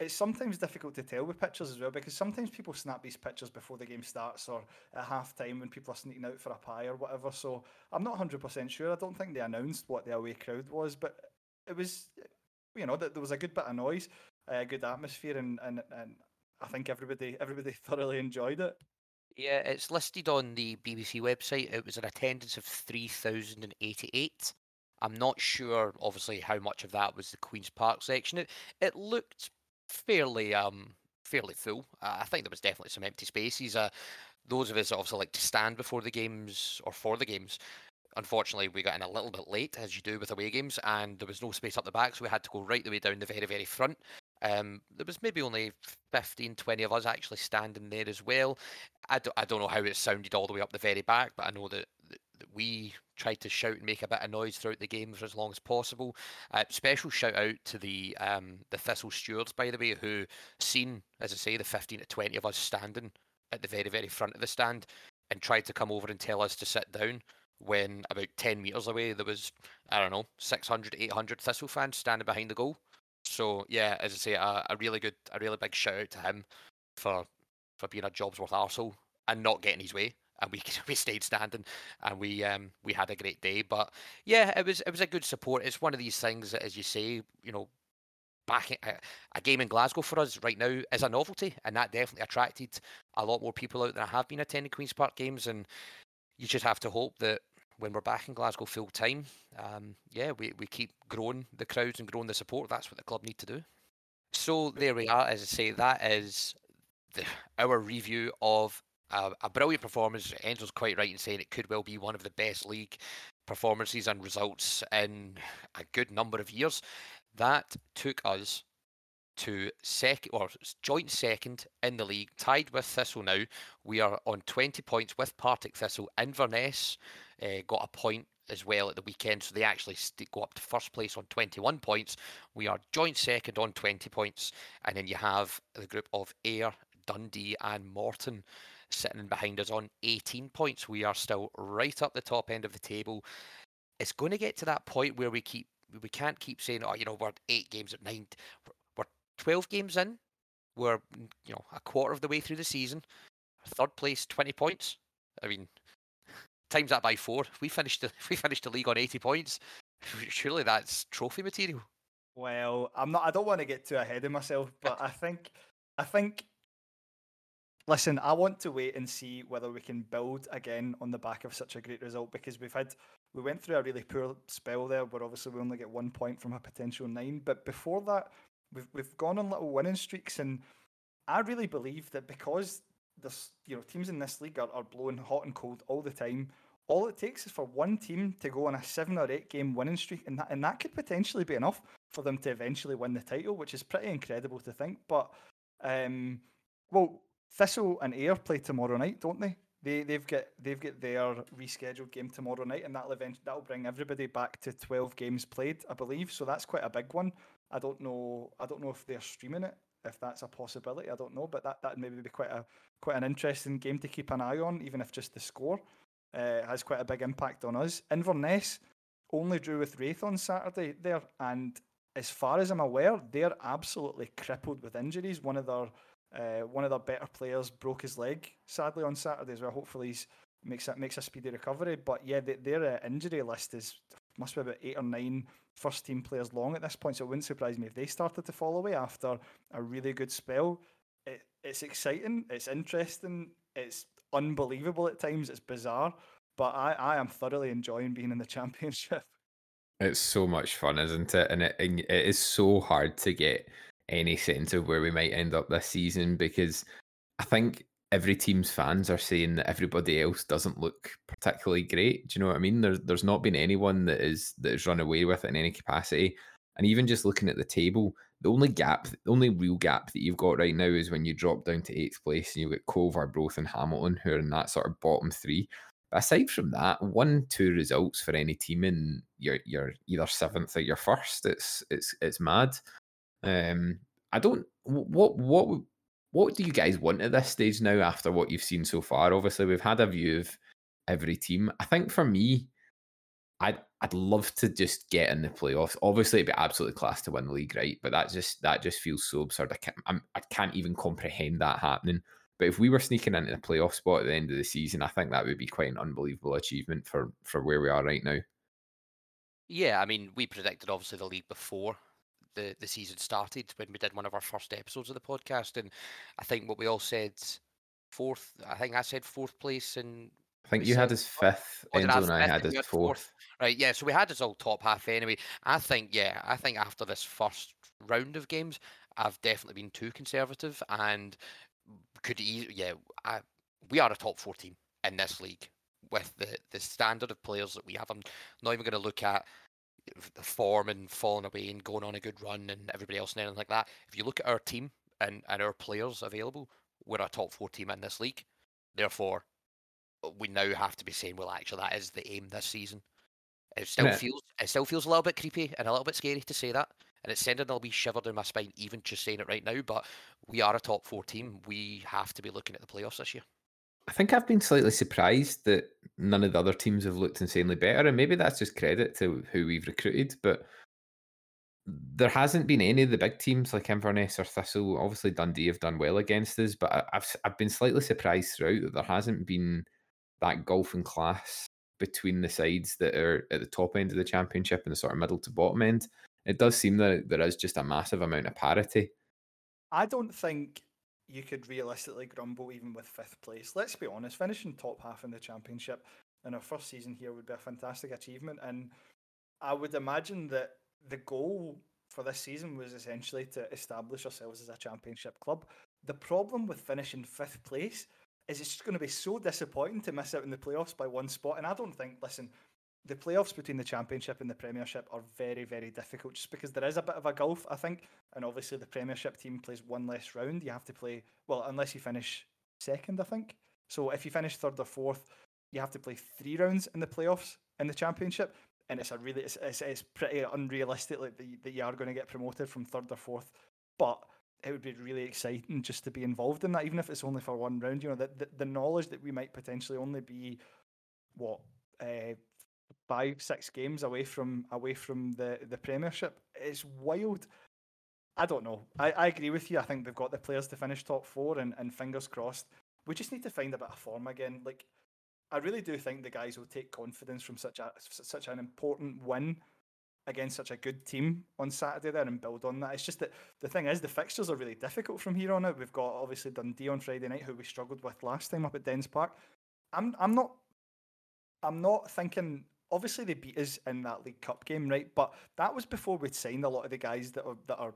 Speaker 4: it's sometimes difficult to tell with pictures as well because sometimes people snap these pictures before the game starts or at half time when people are sneaking out for a pie or whatever. So I'm not 100% sure. I don't think they announced what the away crowd was, but it was, you know, there was a good bit of noise, a good atmosphere, and, and, and I think everybody everybody thoroughly enjoyed it.
Speaker 2: Yeah, it's listed on the BBC website. It was an attendance of 3,088. I'm not sure, obviously, how much of that was the Queen's Park section. It, it looked fairly um fairly full. Uh, I think there was definitely some empty spaces. Uh, those of us that obviously like to stand before the games or for the games, unfortunately, we got in a little bit late, as you do with away games, and there was no space up the back, so we had to go right the way down the very, very front. Um, there was maybe only 15, 20 of us actually standing there as well. I don't, I don't know how it sounded all the way up the very back, but I know that, that, that we tried to shout and make a bit of noise throughout the game for as long as possible. Uh, special shout out to the um, the Thistle stewards, by the way, who seen, as I say, the 15 to 20 of us standing at the very, very front of the stand and tried to come over and tell us to sit down when about 10 metres away there was, I don't know, 600, 800 Thistle fans standing behind the goal. So yeah, as I say, a, a really good, a really big shout out to him for for being a jobs worth arsehole and not getting his way. And we we stayed standing, and we um we had a great day. But yeah, it was it was a good support. It's one of these things that, as you say, you know, back a, a, game in Glasgow for us right now is a novelty, and that definitely attracted a lot more people out than I have been attending Queens Park games. And you just have to hope that when we're back in Glasgow full time, um, yeah, we, we keep growing the crowds and growing the support. That's what the club need to do. So there we are. As I say, that is the, our review of a, a brilliant performance. Enzo's quite right in saying it could well be one of the best league performances and results in a good number of years. That took us to second or joint second in the league, tied with Thistle now. We are on 20 points with Partick Thistle. Inverness uh, got a point as well at the weekend, so they actually go up to first place on 21 points. We are joint second on 20 points, and then you have the group of Ayr, Dundee, and Morton sitting behind us on 18 points. We are still right up the top end of the table. It's going to get to that point where we keep we can't keep saying, oh, you know, we're eight games at nine. We're 12 games in. We're, you know, a quarter of the way through the season. Third place, 20 points. I mean, times that by four. If we finished the, if we finished the league on 80 points, surely that's trophy material.
Speaker 4: Well, I'm not. I don't want to get too ahead of myself, but I think, I think. Listen, I want to wait and see whether we can build again on the back of such a great result because we've had we went through a really poor spell there where obviously we only get one point from a potential nine. But before that, we've we've gone on little winning streaks, and I really believe that because this you know teams in this league are, are blowing hot and cold all the time. All it takes is for one team to go on a seven or eight game winning streak, and that and that could potentially be enough for them to eventually win the title, which is pretty incredible to think. But um, well, Thistle and Ayr play tomorrow night, don't they? They they've got they've got their rescheduled game tomorrow night, and that'll event that'll bring everybody back to twelve games played, I believe. So that's quite a big one. I don't know. I don't know if they're streaming it, if that's a possibility. I don't know, but that that maybe be quite a quite an interesting game to keep an eye on, even if just the score uh, has quite a big impact on us. Inverness only drew with Raith on Saturday there, and as far as I'm aware, they're absolutely crippled with injuries. One of their uh, one of their better players broke his leg sadly on Saturday as well. Hopefully, he makes makes a speedy recovery. But yeah, they, their uh, injury list is must be about eight or nine first team players long at this point. So it wouldn't surprise me if they started to fall away after a really good spell. It, it's exciting. It's interesting. It's unbelievable at times. It's bizarre, but I, I am thoroughly enjoying being in the championship.
Speaker 3: It's so much fun, isn't it? And it, it is so hard to get any sense of where we might end up this season because I think every team's fans are saying that everybody else doesn't look particularly great. Do you know what I mean? There's there's not been anyone that is that has run away with it in any capacity. And even just looking at the table, the only gap, the only real gap that you've got right now is when you drop down to eighth place and you've got Cove, and Hamilton who are in that sort of bottom three. But aside from that, one, two results for any team in you're either seventh or you're first. It's it's it's mad. Um, I don't. What what what do you guys want at this stage now? After what you've seen so far, obviously we've had a view of every team. I think for me, I'd I'd love to just get in the playoffs. Obviously, it'd be absolutely class to win the league, right? But that just that just feels so absurd. I can't I'm, I can't even comprehend that happening. But if we were sneaking into the playoff spot at the end of the season, I think that would be quite an unbelievable achievement for for where we are right now.
Speaker 2: Yeah, I mean, we predicted obviously the league before the, the season started when we did one of our first episodes of the podcast. And I think what we all said fourth, I think I said fourth place and
Speaker 3: I think you had his fifth, oh, Enzo and I had his fourth. fourth.
Speaker 2: Right, yeah, so we had his all top half anyway. I think, yeah, I think after this first round of games, I've definitely been too conservative and could, e- yeah, I, we are a top four team in this league with the, the standard of players that we have. I'm not even going to look at the form and falling away and going on a good run and everybody else and anything like that. If you look at our team and, and our players available, we're a top four team in this league. Therefore, we now have to be saying, well, actually, that is the aim this season. It still yeah. feels it still feels a little bit creepy and a little bit scary to say that, and it's sending a little wee shiver down my spine even just saying it right now. But we are a top four team. We have to be looking at the playoffs this year.
Speaker 3: I think I've been slightly surprised that none of the other teams have looked insanely better, and maybe that's just credit to who we've recruited. But there hasn't been any of the big teams like Inverness or Thistle. Obviously, Dundee have done well against us, but I've I've been slightly surprised throughout that there hasn't been that golfing class between the sides that are at the top end of the championship and the sort of middle to bottom end. it does seem that there is just a massive amount of parity.
Speaker 4: I don't think you could realistically grumble even with fifth place. Let's be honest, finishing top half in the championship in our first season here would be a fantastic achievement. And I would imagine that the goal for this season was essentially to establish ourselves as a championship club. The problem with finishing fifth place is it's just going to be so disappointing to miss out in the playoffs by one spot. And I don't think, listen, the playoffs between the championship and the premiership are very, very difficult just because there is a bit of a gulf, I think. And obviously, the premiership team plays one less round. You have to play, well, unless you finish second, I think. So if you finish third or fourth, you have to play three rounds in the playoffs in the championship. And it's a really, it's, it's, it's pretty unrealistic like, that, that you are going to get promoted from third or fourth. But it would be really exciting just to be involved in that, even if it's only for one round. You know, the, the, the knowledge that we might potentially only be, what, uh, five, six games away from away from the, the Premiership It's wild. I don't know. I, I agree with you. I think they've got the players to finish top four, and, and fingers crossed. We just need to find a bit of form again. Like, I really do think the guys will take confidence from such a such an important win against such a good team on Saturday there and build on that. It's just that the thing is the fixtures are really difficult from here on out. We've got obviously Dundee on Friday night, who we struggled with last time up at Dens Park. I'm I'm not I'm not thinking obviously they beat us in that League Cup game, right? But that was before we'd signed a lot of the guys that are that are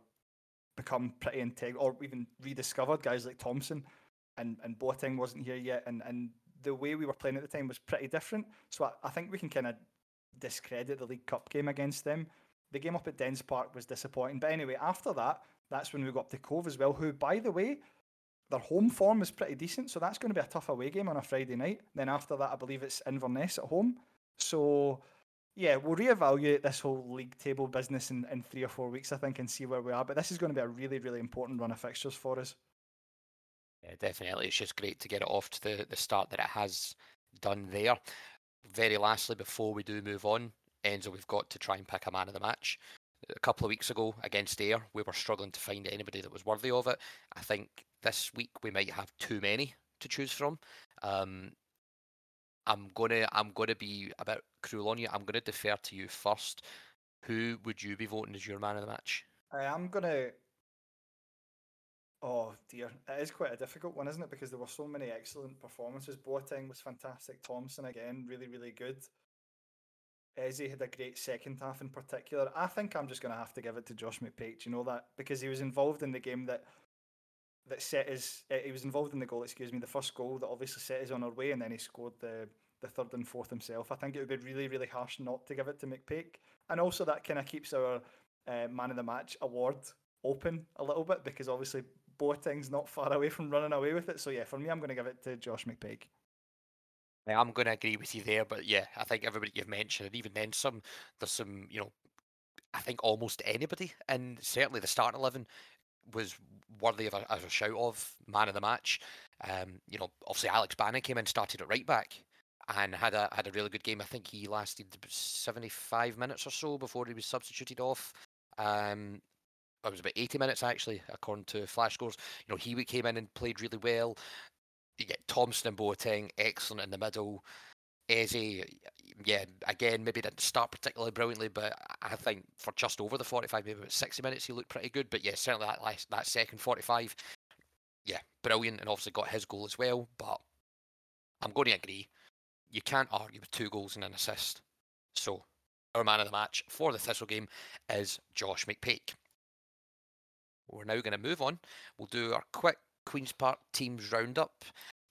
Speaker 4: become pretty integral or even rediscovered guys like Thompson and and Boateng wasn't here yet, and and the way we were playing at the time was pretty different. So I, I think we can kind of discredit the League Cup game against them. The game up at Dens Park was disappointing, but anyway, after that, that's when we got up to Cove as well. Who, by the way, their home form is pretty decent, so that's going to be a tough away game on a Friday night. Then after that, I believe it's Inverness at home. So yeah, we'll reevaluate this whole league table business in, in three or four weeks, I think, and see where we are. But this is going to be a really, really important run of fixtures for us.
Speaker 2: Yeah, definitely. It's just great to get it off to the, the start that it has done there. Very lastly, before we do move on, Enzo, we've got to try and pick a man of the match. A couple of weeks ago against Ayr, we were struggling to find anybody that was worthy of it. I think this week we might have too many to choose from. Um, I'm gonna I'm gonna be a bit cruel on you. I'm gonna defer to you first. Who would you be voting as your man of the match?
Speaker 4: I am gonna. Oh dear, it is quite a difficult one, isn't it? Because there were so many excellent performances. Boateng was fantastic. Thompson again, really, really good. Eze had a great second half in particular. I think I'm just going to have to give it to Josh McPake. Do you know that? Because he was involved in the game that that set his. Uh, he was involved in the goal. Excuse me, the first goal that obviously set us on our way, and then he scored the the third and fourth himself. I think it would be really, really harsh not to give it to McPake, and also that kind of keeps our uh, man of the match award open a little bit because obviously Boateng's not far away from running away with it. So yeah, for me, I'm going to give it to Josh McPake.
Speaker 2: I'm going to agree with you there, but yeah, I think everybody you've mentioned, and even then some, there's some, you know, I think almost anybody, and certainly the start eleven was worthy of a, a shout of man of the match. Um, you know, obviously Alex Bannon came in, started at right back, and had a had a really good game. I think he lasted 75 minutes or so before he was substituted off. Um, it was about 80 minutes actually, according to Flash scores. You know, he came in and played really well. You get Thompson and Boateng, excellent in the middle. Eh, Eze, yeah, again, maybe didn't start particularly brilliantly, but I think for just over the 45, maybe about 60 minutes, he looked pretty good. But yeah, certainly that last, that second 45, yeah, brilliant, and obviously got his goal as well. But I'm going to agree, you can't argue with two goals and an assist. So our man of the match for the Thistle game is Josh McPake. We're now going to move on. We'll do our quick Queen's Park teams roundup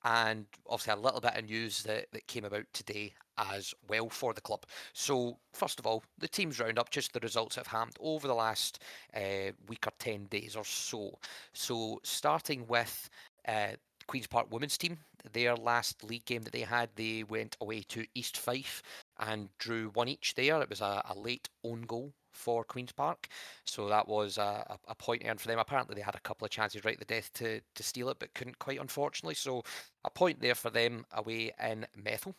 Speaker 2: and obviously a little bit of news that, that came about today as well for the club. So, first of all, the teams roundup, just the results that have happened over the last uh, week or 10 days or so. So, starting with uh, Queen's Park women's team, their last league game that they had, they went away to East Fife and drew one each there. It was a, a late own goal for Queen's Park. So that was a, a point earned for them. Apparently, they had a couple of chances right at the death to, to steal it, but couldn't quite, unfortunately. So a point there for them away in Methil.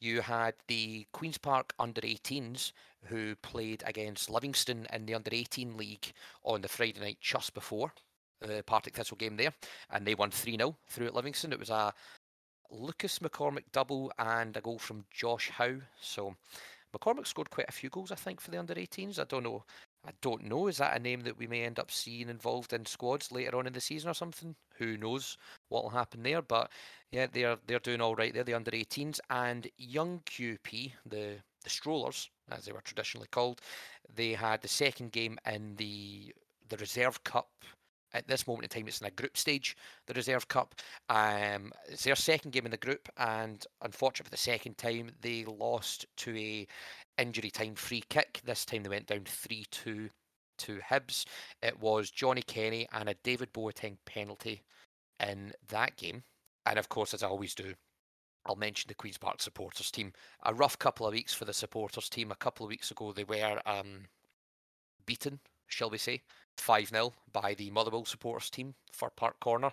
Speaker 2: You had the Queen's Park under 18s who played against Livingston in the under 18 league on the Friday night just before the Partick Thistle game there, and they won 3 0 through at Livingston. It was a Lucas McCormick double and a goal from Josh Howe. So McCormick scored quite a few goals, I think, for the under 18s. I don't know I don't know. Is that a name that we may end up seeing involved in squads later on in the season or something? Who knows what will happen there? But yeah, they're they're doing all right. They're the under 18s and young QP, the the strollers as they were traditionally called. They had the second game in the the reserve cup at this moment in time, it's in a group stage, the Reserve Cup. Um, it's their second game in the group, and unfortunately, for the second time, they lost to a injury time free kick. This time, they went down three two to Hibs. It was Johnny Kenny and a David Boateng penalty in that game. And of course, as I always do, I'll mention the Queen's Park supporters team. A rough couple of weeks for the supporters team. A couple of weeks ago, they were um, beaten, shall we say, 5 0 by the Motherwell supporters team for Park Corner,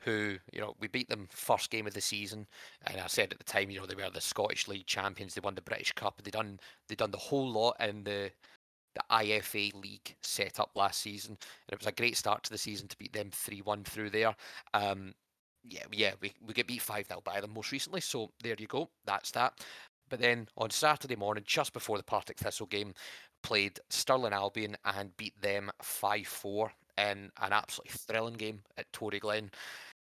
Speaker 2: who, you know, we beat them first game of the season. And I said at the time, you know, they were the Scottish League champions, they won the British Cup, they done they done the whole lot in the the IFA League set up last season. And it was a great start to the season to beat them 3 1 through there. Um, yeah, yeah, we, we get beat 5 0 by them most recently. So there you go. That's that. But then on Saturday morning, just before the Partick Thistle game, played Stirling Albion and beat them 5 4 in an absolutely thrilling game at Toryglen.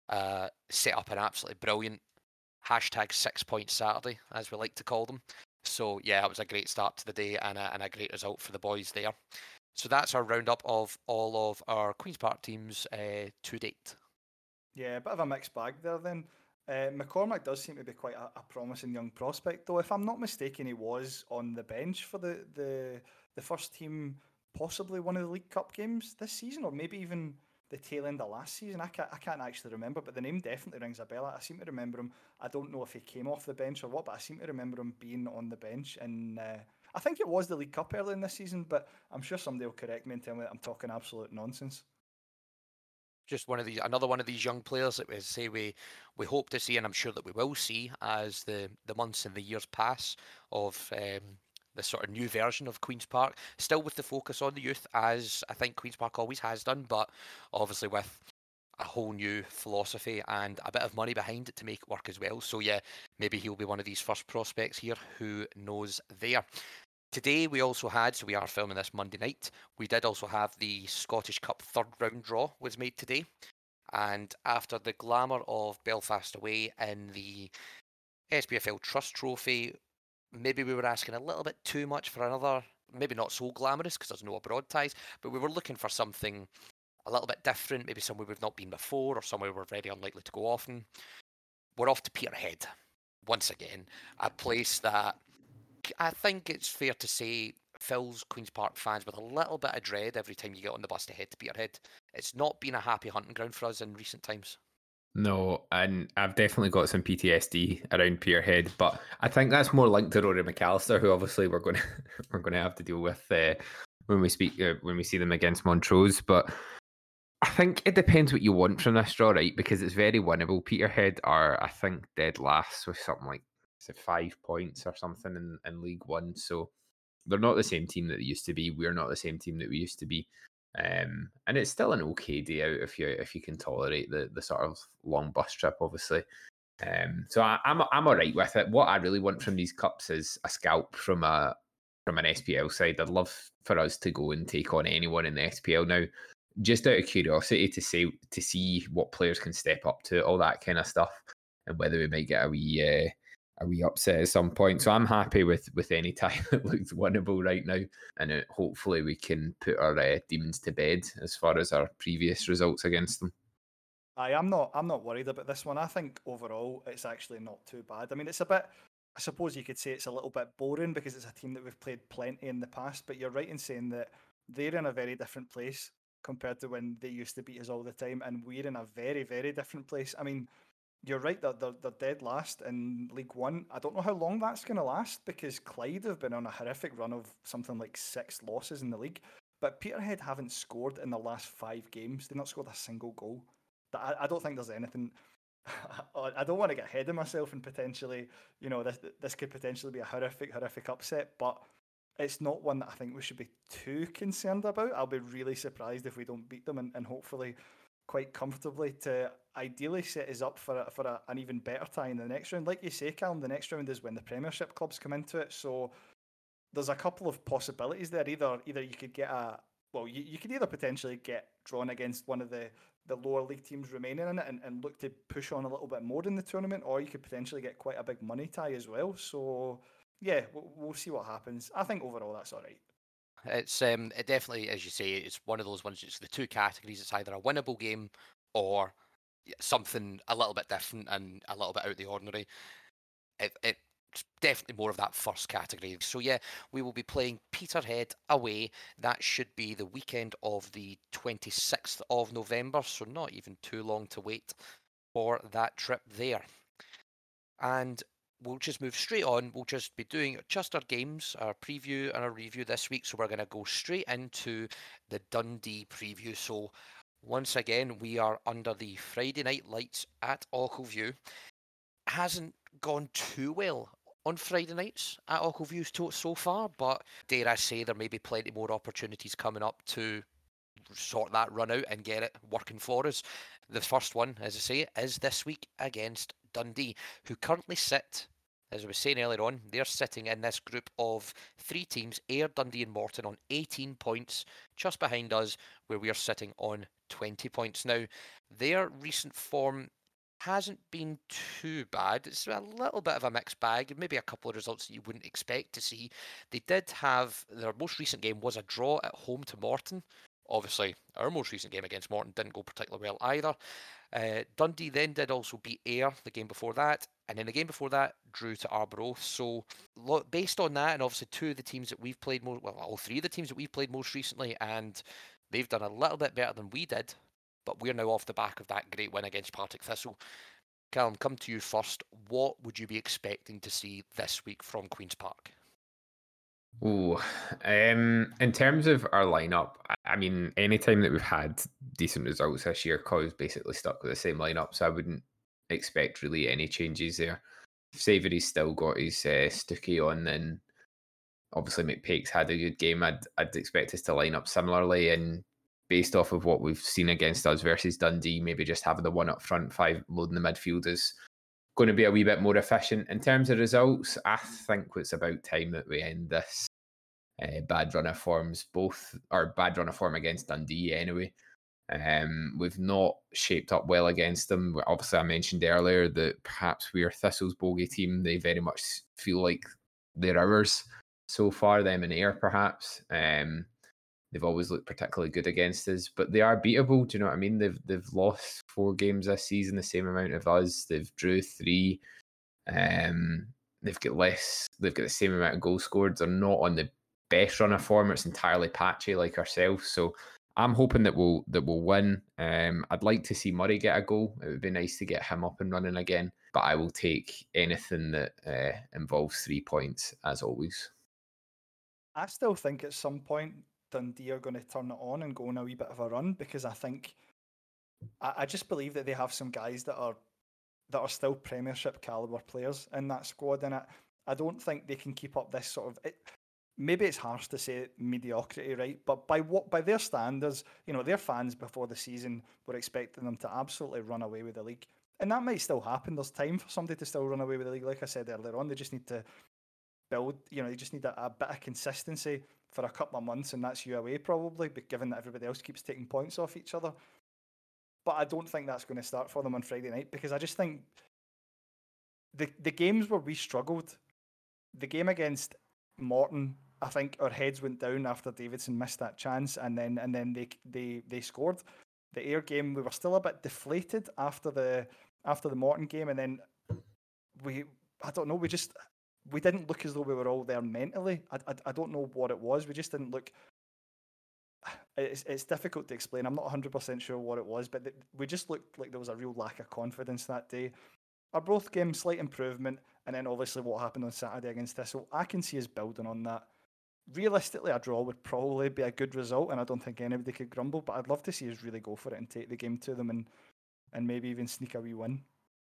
Speaker 2: Uh, set up an absolutely brilliant hashtag six point Saturday, as we like to call them. So, yeah, it was a great start to the day and a, and a great result for the boys there. So, that's our roundup of all of our Queen's Park teams uh, to date.
Speaker 4: Yeah, a bit of a mixed bag there then. Uh, McCormack does seem to be quite a, a, promising young prospect, though. If I'm not mistaken, he was on the bench for the, the the first team, possibly one of the League Cup games this season, or maybe even the tail end of last season. I can't, I can't actually remember, but the name definitely rings a bell. I seem to remember him. I don't know if he came off the bench or what, but I seem to remember him being on the bench. And uh, I think it was the League Cup early in this season, but I'm sure somebody will correct me and tell me that I'm talking absolute nonsense
Speaker 2: just one of these another one of these young players that we say we we hope to see and I'm sure that we will see as the the months and the years pass of um, the sort of new version of Queen's Park. Still with the focus on the youth as I think Queen's Park always has done but obviously with a whole new philosophy and a bit of money behind it to make it work as well. So yeah maybe he'll be one of these first prospects here. Who knows there Today we also had, so we are filming this Monday night. We did also have the Scottish Cup third round draw was made today, and after the glamour of Belfast away in the SPFL Trust Trophy, maybe we were asking a little bit too much for another, maybe not so glamorous because there's no abroad ties, but we were looking for something a little bit different, maybe somewhere we've not been before or somewhere we're very unlikely to go often. We're off to Peterhead once again, a place that I think it's fair to say fills Queen's Park fans with a little bit of dread every time you get on the bus to head to Peterhead. It's not been a happy hunting ground for us in recent times.
Speaker 3: No, and I've definitely got some PTSD around Peterhead, but I think that's more linked to Rory McAllister, who obviously we're going to we're going to have to deal with uh, when we speak uh, when we see them against Montrose. But I think it depends what you want from this draw, right? Because it's very winnable. Peterhead are, I think, dead last with something like five points or something in, in League One. So they're not the same team that they used to be. We're not the same team that we used to be. Um, and it's still an okay day out if you if you can tolerate the the sort of long bus trip, obviously. Um, so I, am I'm, I'm all right with it. What I really want from these cups is a scalp from a from an SPL side. I'd love for us to go and take on anyone in the SPL now, just out of curiosity to say to see what players can step up to, all that kind of stuff, and whether we might get a wee uh, a wee upset at some point. So I'm happy with with any time that looks winnable right now, and it, hopefully we can put our uh, demons to bed as far as our previous results against them.
Speaker 4: I am not. I'm not worried about this one. I think overall it's actually not too bad. I mean, it's a bit. I suppose you could say it's a little bit boring because it's a team that we've played plenty in the past. But you're right in saying that they're in a very different place compared to when they used to beat us all the time, and we're in a very, very different place. I mean, you're right that they're, they're dead last in League One. I don't know how long that's going to last because Clyde have been on a horrific run of something like six losses in the league. But Peterhead haven't scored in the last five games. They've not scored a single goal. I, I don't think there's anything. I don't want to get ahead of myself and potentially, you know, this this could potentially be a horrific, horrific upset. But it's not one that I think we should be too concerned about. I'll be really surprised if we don't beat them, and, and hopefully quite comfortably to ideally set us up for a, for a, an even better tie in the next round. Like you say, Calum, the next round is when the Premiership clubs come into it. So there's a couple of possibilities there. Either either you could get a well, you, you could either potentially get drawn against one of the, the lower league teams remaining in it and, and look to push on a little bit more in the tournament, or you could potentially get quite a big money tie as well. So yeah, we'll, we'll see what happens. I think overall that's all right.
Speaker 2: It's um, it definitely, as you say, it's one of those ones. It's the two categories. It's either a winnable game or something a little bit different and a little bit out of the ordinary. It, it's definitely more of that first category. So yeah, we will be playing Peterhead away. That should be the weekend of the 26th of November. So not even too long to wait for that trip there. And we'll just move straight on. We'll just be doing just our games, our preview and our review this week. So we're going to go straight into the Dundee preview. So once again, we are under the Friday night lights at Ochilview. Hasn't gone too well on Friday nights at Ochilview so far, but dare I say there may be plenty more opportunities coming up to sort that run out and get it working for us. The first one, as I say, is this week against Dundee, who currently sit, as I was saying earlier on, they're sitting in this group of three teams, Ayr, Dundee, and Morton, on 18 points, just behind us, where we are sitting on 20 points. Now, their recent form hasn't been too bad. It's a little bit of a mixed bag, maybe a couple of results that you wouldn't expect to see. They did have their most recent game was a draw at home to Morton. Obviously, our most recent game against Morton didn't go particularly well either. Uh, Dundee then did also beat Ayr the game before that, and then the game before that drew to Arbroath. So, based on that, and obviously two of the teams that we've played most, well, all three of the teams that we've played most recently, and they've done a little bit better than we did, but we're now off the back of that great win against Partick Thistle. Calum, come to you first. What would you be expecting to see this week from Queen's Park?
Speaker 3: Oh, um, in terms of our lineup, I mean, anytime that we've had decent results this year, Coyle's basically stuck with the same lineup, so I wouldn't expect really any changes there. Savoury's still got his uh, Stuckey on, then obviously McPake's had a good game. I'd I'd expect us to line up similarly, and based off of what we've seen against us versus Dundee, maybe just having the one up front, five loading the midfield is going to be a wee bit more efficient. In terms of results, I think it's about time that we end this uh, bad run of forms, both or bad run of form against Dundee anyway. Um, we've not shaped up well against them. Obviously, I mentioned earlier that perhaps we're Thistle's bogey team. They very much feel like they're ours so far, them and Ayr perhaps. Um, they've always looked particularly good against us, but they are beatable. Do you know what I mean? They've they've lost four games this season, the same amount of us. They've drew three. Um, they've got less. They've got the same amount of goals scored. They're not on the best run of form. It's entirely patchy like ourselves. So I'm hoping that we'll that we'll win. Um, I'd like to see Murray get a goal. It would be nice to get him up and running again. But I will take anything that uh, involves three points as always.
Speaker 4: I still think at some point Dundee are going to turn it on and go on a wee bit of a run because I think I, I just believe that they have some guys that are that are still Premiership caliber players in that squad, and I, I don't think they can keep up this sort of. It, maybe it's harsh to say mediocrity, right? But by what by their standards, you know, their fans before the season were expecting them to absolutely run away with the league. And that might still happen. There's time for somebody to still run away with the league. Like I said earlier on, they just need to build, you know, you just need a, a bit of consistency for a couple of months, and that's you away probably, but given that everybody else keeps taking points off each other. But I don't think that's going to start for them on Friday night because I just think the the games where we struggled, the game against Morton, I think our heads went down after Davidson missed that chance, and then and then they they they scored. The Ayr game, we were still a bit deflated after the after the Morton game, and then we I don't know, we just we didn't look as though we were all there mentally. I, I, I don't know what it was. We just didn't look. It's, it's difficult to explain. I'm not 100% sure what it was, but we just looked like there was a real lack of confidence that day. Our both games, slight improvement, and then obviously what happened on Saturday against Thistle. I can see us building on that. Realistically, a draw would probably be a good result, and I don't think anybody could grumble. But I'd love to see us really go for it and take the game to them, and and maybe even sneak a wee win.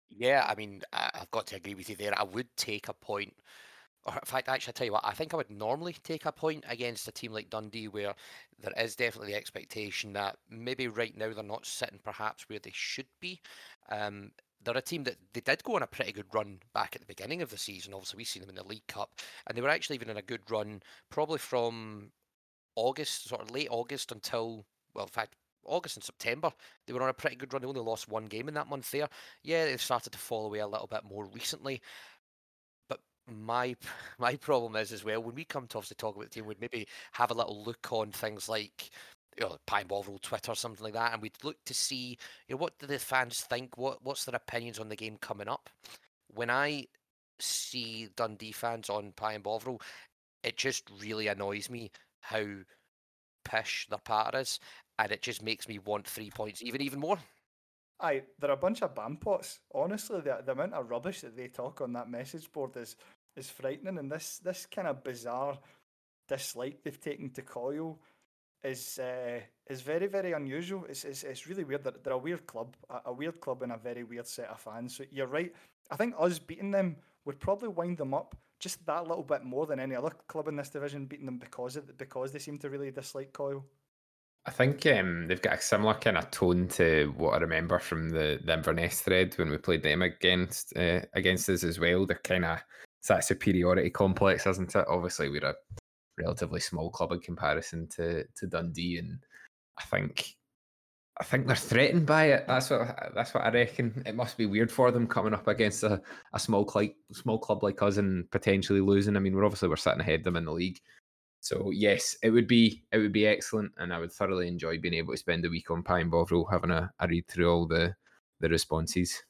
Speaker 2: Yeah, I mean, I- have got to agree with you there. I would take a point, or in fact, actually, I tell you what, I think I would normally take a point against a team like Dundee, where there is definitely the expectation that maybe right now they're not sitting perhaps where they should be. Um, they're a team that they did go on a pretty good run back at the beginning of the season. Obviously, we've seen them in the League Cup, and they were actually even in a good run probably from August, sort of late August until well, in fact, August and September. They were on a pretty good run. They only lost one game in that month there. Yeah, they've started to fall away a little bit more recently. But my my problem is as well when we come to obviously talk about the team, we'd maybe have a little look on things like you know, and Bovril Twitter, or something like that, and we'd look to see, you know, what do the fans think? What what's their opinions on the game coming up? When I see Dundee fans on Pie and Bovril, it just really annoys me how pish their patter is, and it just makes me want three points even even more.
Speaker 4: Aye, they're a bunch of bampots. Honestly, the, the amount of rubbish that they talk on that message board is is frightening, and this this kind of bizarre dislike they've taken to Coyle is uh, is very very unusual. It's, it's it's really weird. They're, they're a weird club, a, a weird club, and a very weird set of fans. So you're right. I think us beating them would probably wind them up just that little bit more than any other club in this division, beating them because of because they seem to really dislike Coyle.
Speaker 3: I think um, they've got a similar kind of tone to what I remember from the, the Inverness thread when we played them against uh, against us as well. They're kind of it's that superiority complex, isn't it? Obviously, we're a relatively small club in comparison to to Dundee, and I think I think they're threatened by it. That's what that's what I reckon. It must be weird for them coming up against a, a small club small club like us and potentially losing. I mean, we're obviously we're sitting ahead of them in the league. So yes, it would be it would be excellent, and I would thoroughly enjoy being able to spend a week on Pie and Bovril having a, a read through all the the responses.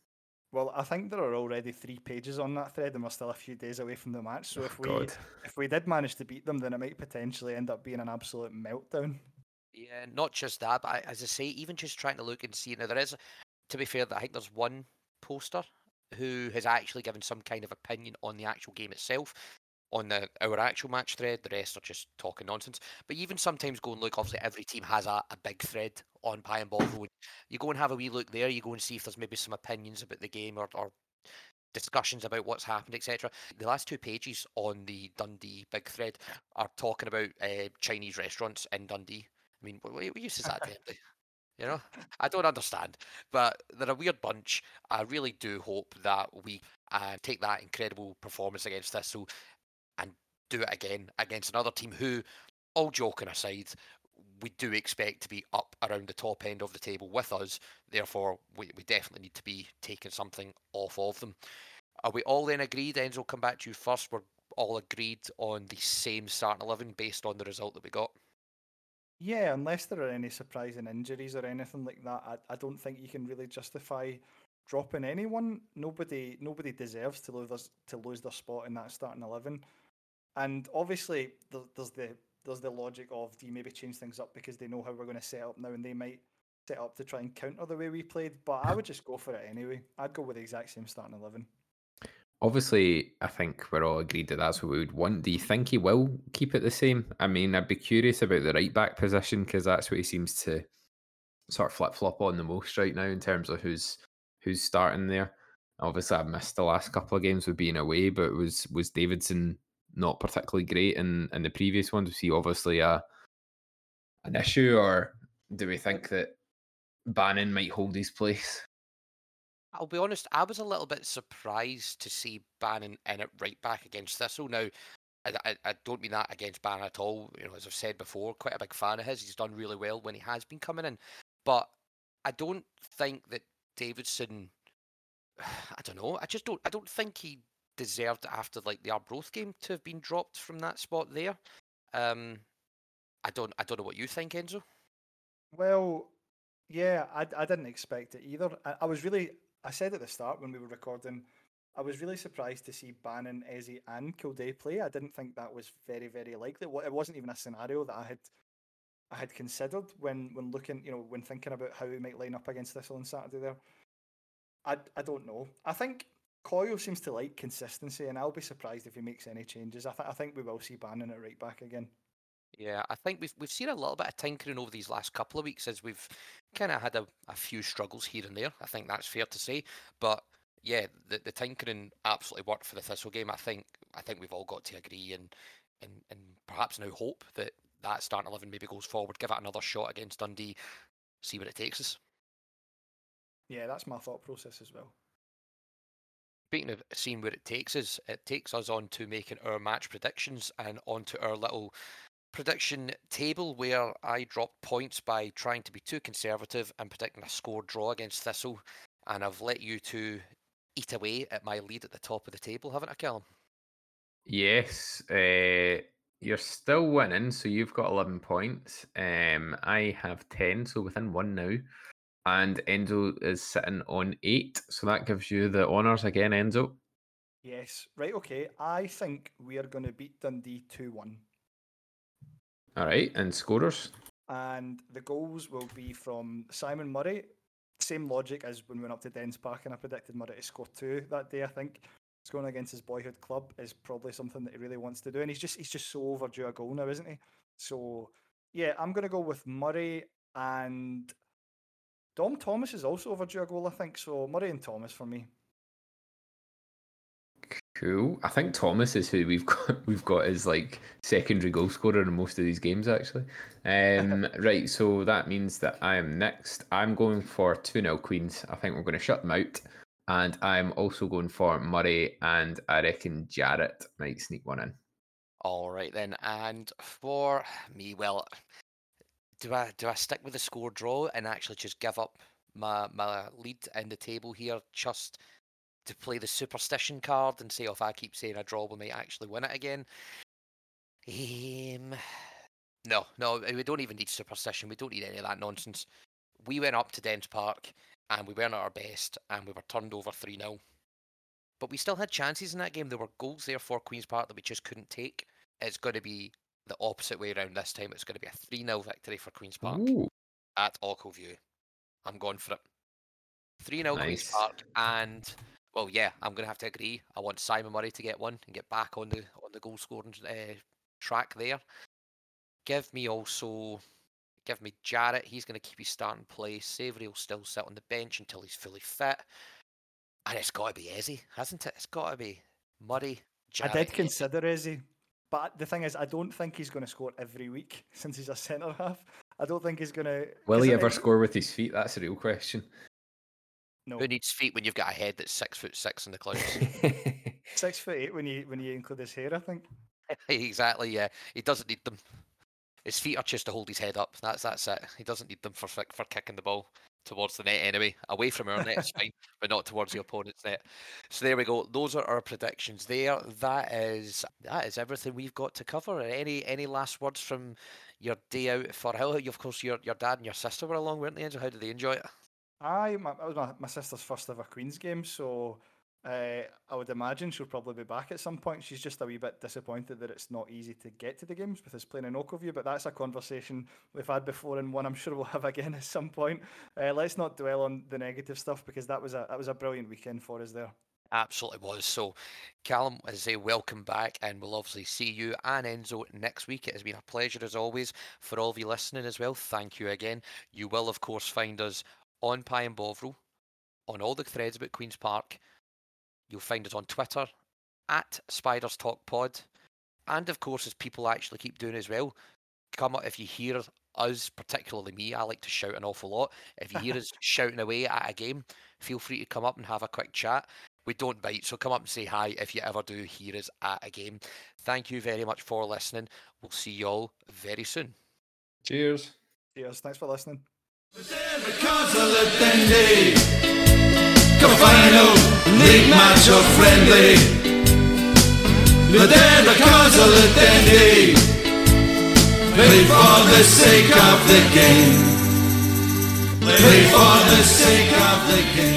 Speaker 4: Well, I think there are already three pages on that thread, and we're still a few days away from the match. So
Speaker 3: Oh,
Speaker 4: if we
Speaker 3: God.
Speaker 4: if we did manage to beat them, then it might potentially end up being an absolute meltdown.
Speaker 2: Yeah, not just that, but I, as I say, even just trying to look and see. Now there is, to be fair, I think there's one poster who has actually given some kind of opinion on the actual game itself. On the our actual match thread, the rest are just talking nonsense. But even sometimes go and look. Obviously, every team has a, a big thread on Pie and Ball Road. You go and have a wee look there. You go and see if there's maybe some opinions about the game or, or discussions about what's happened, etc. The last two pages on the Dundee big thread are talking about uh, Chinese restaurants in Dundee. I mean, what, what use is that? You know, I don't understand, but they're a weird bunch. I really do hope that we uh, take that incredible performance against Thistle and do it again against another team who, all joking aside, we do expect to be up around the top end of the table with us. Therefore, we, we definitely need to be taking something off of them. Are we all then agreed? Enzo, come back to you first. We're all agreed on the same starting 11 based on the result that we got.
Speaker 4: Yeah, unless there are any surprising injuries or anything like that, I, I don't think you can really justify dropping anyone. Nobody nobody deserves to lose their, to lose their spot in that starting eleven. And obviously, there's the there's the logic of do you maybe change things up because they know how we're going to set up now, and they might set up to try and counter the way we played. But I would just go for it anyway. I'd go with the exact same starting eleven.
Speaker 3: Obviously, I think we're all agreed that that's what we would want. Do you think he will keep it the same? I mean, I'd be curious about the right back position because that's what he seems to sort of flip flop on the most right now in terms of who's who's starting there. Obviously, I've missed the last couple of games with being away, but was was Davidson not particularly great in in the previous ones? Was he obviously a an issue, or do we think that Bannon might hold his place?
Speaker 2: I'll be honest, I was a little bit surprised to see Bannon in it right back against Thistle. Now, I, I, I don't mean that against Bannon at all. You know, as I've said before, quite a big fan of his. He's done really well when he has been coming in. But I don't think that Davidson. I don't know. I just don't. I don't think he deserved after like the Arbroath game to have been dropped from that spot there. Um, I don't. I don't know what you think, Enzo.
Speaker 4: Well, yeah, I, I didn't expect it either. I, I was really, I said at the start when we were recording, I was really surprised to see Bannon, Ezzy, and Kilday play. I didn't think that was very, very likely. It wasn't even a scenario that I had, I had considered when when looking, you know, when thinking about how we might line up against this on Saturday. There, I I don't know. I think Coyle seems to like consistency, and I'll be surprised if he makes any changes. I, th- I think we will see Bannon at right back again.
Speaker 2: Yeah, I think we've we've seen a little bit of tinkering over these last couple of weeks as we've kind of had a, a few struggles here and there. I think that's fair to say. But yeah, the, the tinkering absolutely worked for the Thistle game. I think I think we've all got to agree and and, and perhaps now hope that that starting eleven maybe goes forward, give it another shot against Dundee, see where it takes us.
Speaker 4: Yeah, that's my thought process as well.
Speaker 2: Speaking of seeing where it takes us, it takes us on to making our match predictions and onto our little prediction table where I dropped points by trying to be too conservative and predicting a score draw against Thistle. And I've let you two eat away at my lead at the top of the table, haven't I, Calum?
Speaker 3: Yes, uh, you're still winning, so you've got 11 points. Um, I have 10, so within one now. And Enzo is sitting on eight, so that gives you the honours again, Enzo.
Speaker 4: Yes, right, okay. I think we are going to beat Dundee 2 1.
Speaker 3: All right, and scorers?
Speaker 4: And the goals will be from Simon Murray. Same logic as when we went up to Dens Park and I predicted Murray to score two that day, I think scoring against his boyhood club is probably something that he really wants to do, and he's just he's just so overdue a goal now, isn't he? So yeah, I'm gonna go with Murray and Dom Thomas is also overdue a goal, I think. So Murray and Thomas for me.
Speaker 3: Cool. I think Thomas is who we've got. We've got as like secondary goal scorer in most of these games, actually. Um, right. So that means that I am next. I'm going for two 0 Queens. I think we're going to shut them out. And I'm also going for Murray, and I reckon Jarrett might sneak one in.
Speaker 2: All right then. And for me, well, do I do I stick with the score draw and actually just give up my my lead in the table here, just to play the superstition card and say, oh, if I keep saying a draw, we might actually win it again? Um, no, no, we don't even need superstition. We don't need any of that nonsense. We went up to Dens Park and we weren't at our best, and we were turned over 3 0. But we still had chances in that game. There were goals there for Queen's Park that we just couldn't take. It's going to be the opposite way around this time. It's going to be a 3 0 victory for Queen's Park
Speaker 3: Ooh,
Speaker 2: at Ochilview. I'm going for it. 3 0 Queen's Park. And, well, yeah, I'm going to have to agree. I want Simon Murray to get one and get back on the on the goal scoring uh, track there. Give me also. Give me Jarrett. He's going to keep his starting place. Savoury will still sit on the bench until he's fully fit. And it's got to be Ezzy, hasn't it? It's got to be Murray. Jarrett,
Speaker 4: I did consider Izzy, but the thing is, I don't think he's going to score every week since he's a centre half. I don't think he's going to.
Speaker 3: will he ever score with his feet? That's a real question.
Speaker 4: No,
Speaker 2: Who needs feet when you've got a head that's six foot six in the clouds?
Speaker 4: six foot eight when you when you include his hair. I think.
Speaker 2: exactly. Yeah, he doesn't need them. His feet are just to hold his head up. That's that's it. He doesn't need them for for kicking the ball towards the net anyway. Away from our net fine, but not towards the opponent's net. So there we go. Those are our predictions. There. That is that is everything we've got to cover. Any any last words from your day out Firhill? Of course, your your dad and your sister were along, weren't they? Angel? How did they enjoy it?
Speaker 4: Aye, my, that was my, my sister's first ever Queen's game, so uh, I would imagine she'll probably be back at some point. She's just a wee bit disappointed that it's not easy to get to the games with us playing in Ochilview, but that's a conversation we've had before and one I'm sure we'll have again at some point. Uh, let's not dwell on the negative stuff because that was a that was a brilliant weekend for us there.
Speaker 2: Absolutely was. So, Calum, as I say, welcome back, and we'll obviously see you and Enzo next week. It has been a pleasure as always for all of you listening as well. Thank you again. You will, of course, find us on Pie and Bovril, on all the threads about Queen's Park. You'll find us on Twitter at Spiders Talk Pod, and of course, as people actually keep doing as well, come up if you hear us, particularly me. I like to shout an awful lot. If you hear us shouting away at a game, feel free to come up and have a quick chat. We don't bite, so come up and say hi if you ever do hear us at a game. Thank you very much for listening. We'll see you all very soon.
Speaker 3: Cheers.
Speaker 4: Cheers, thanks for listening.
Speaker 1: League match or friendly But they're the Dundee Play for the sake of the game Play for the sake of the game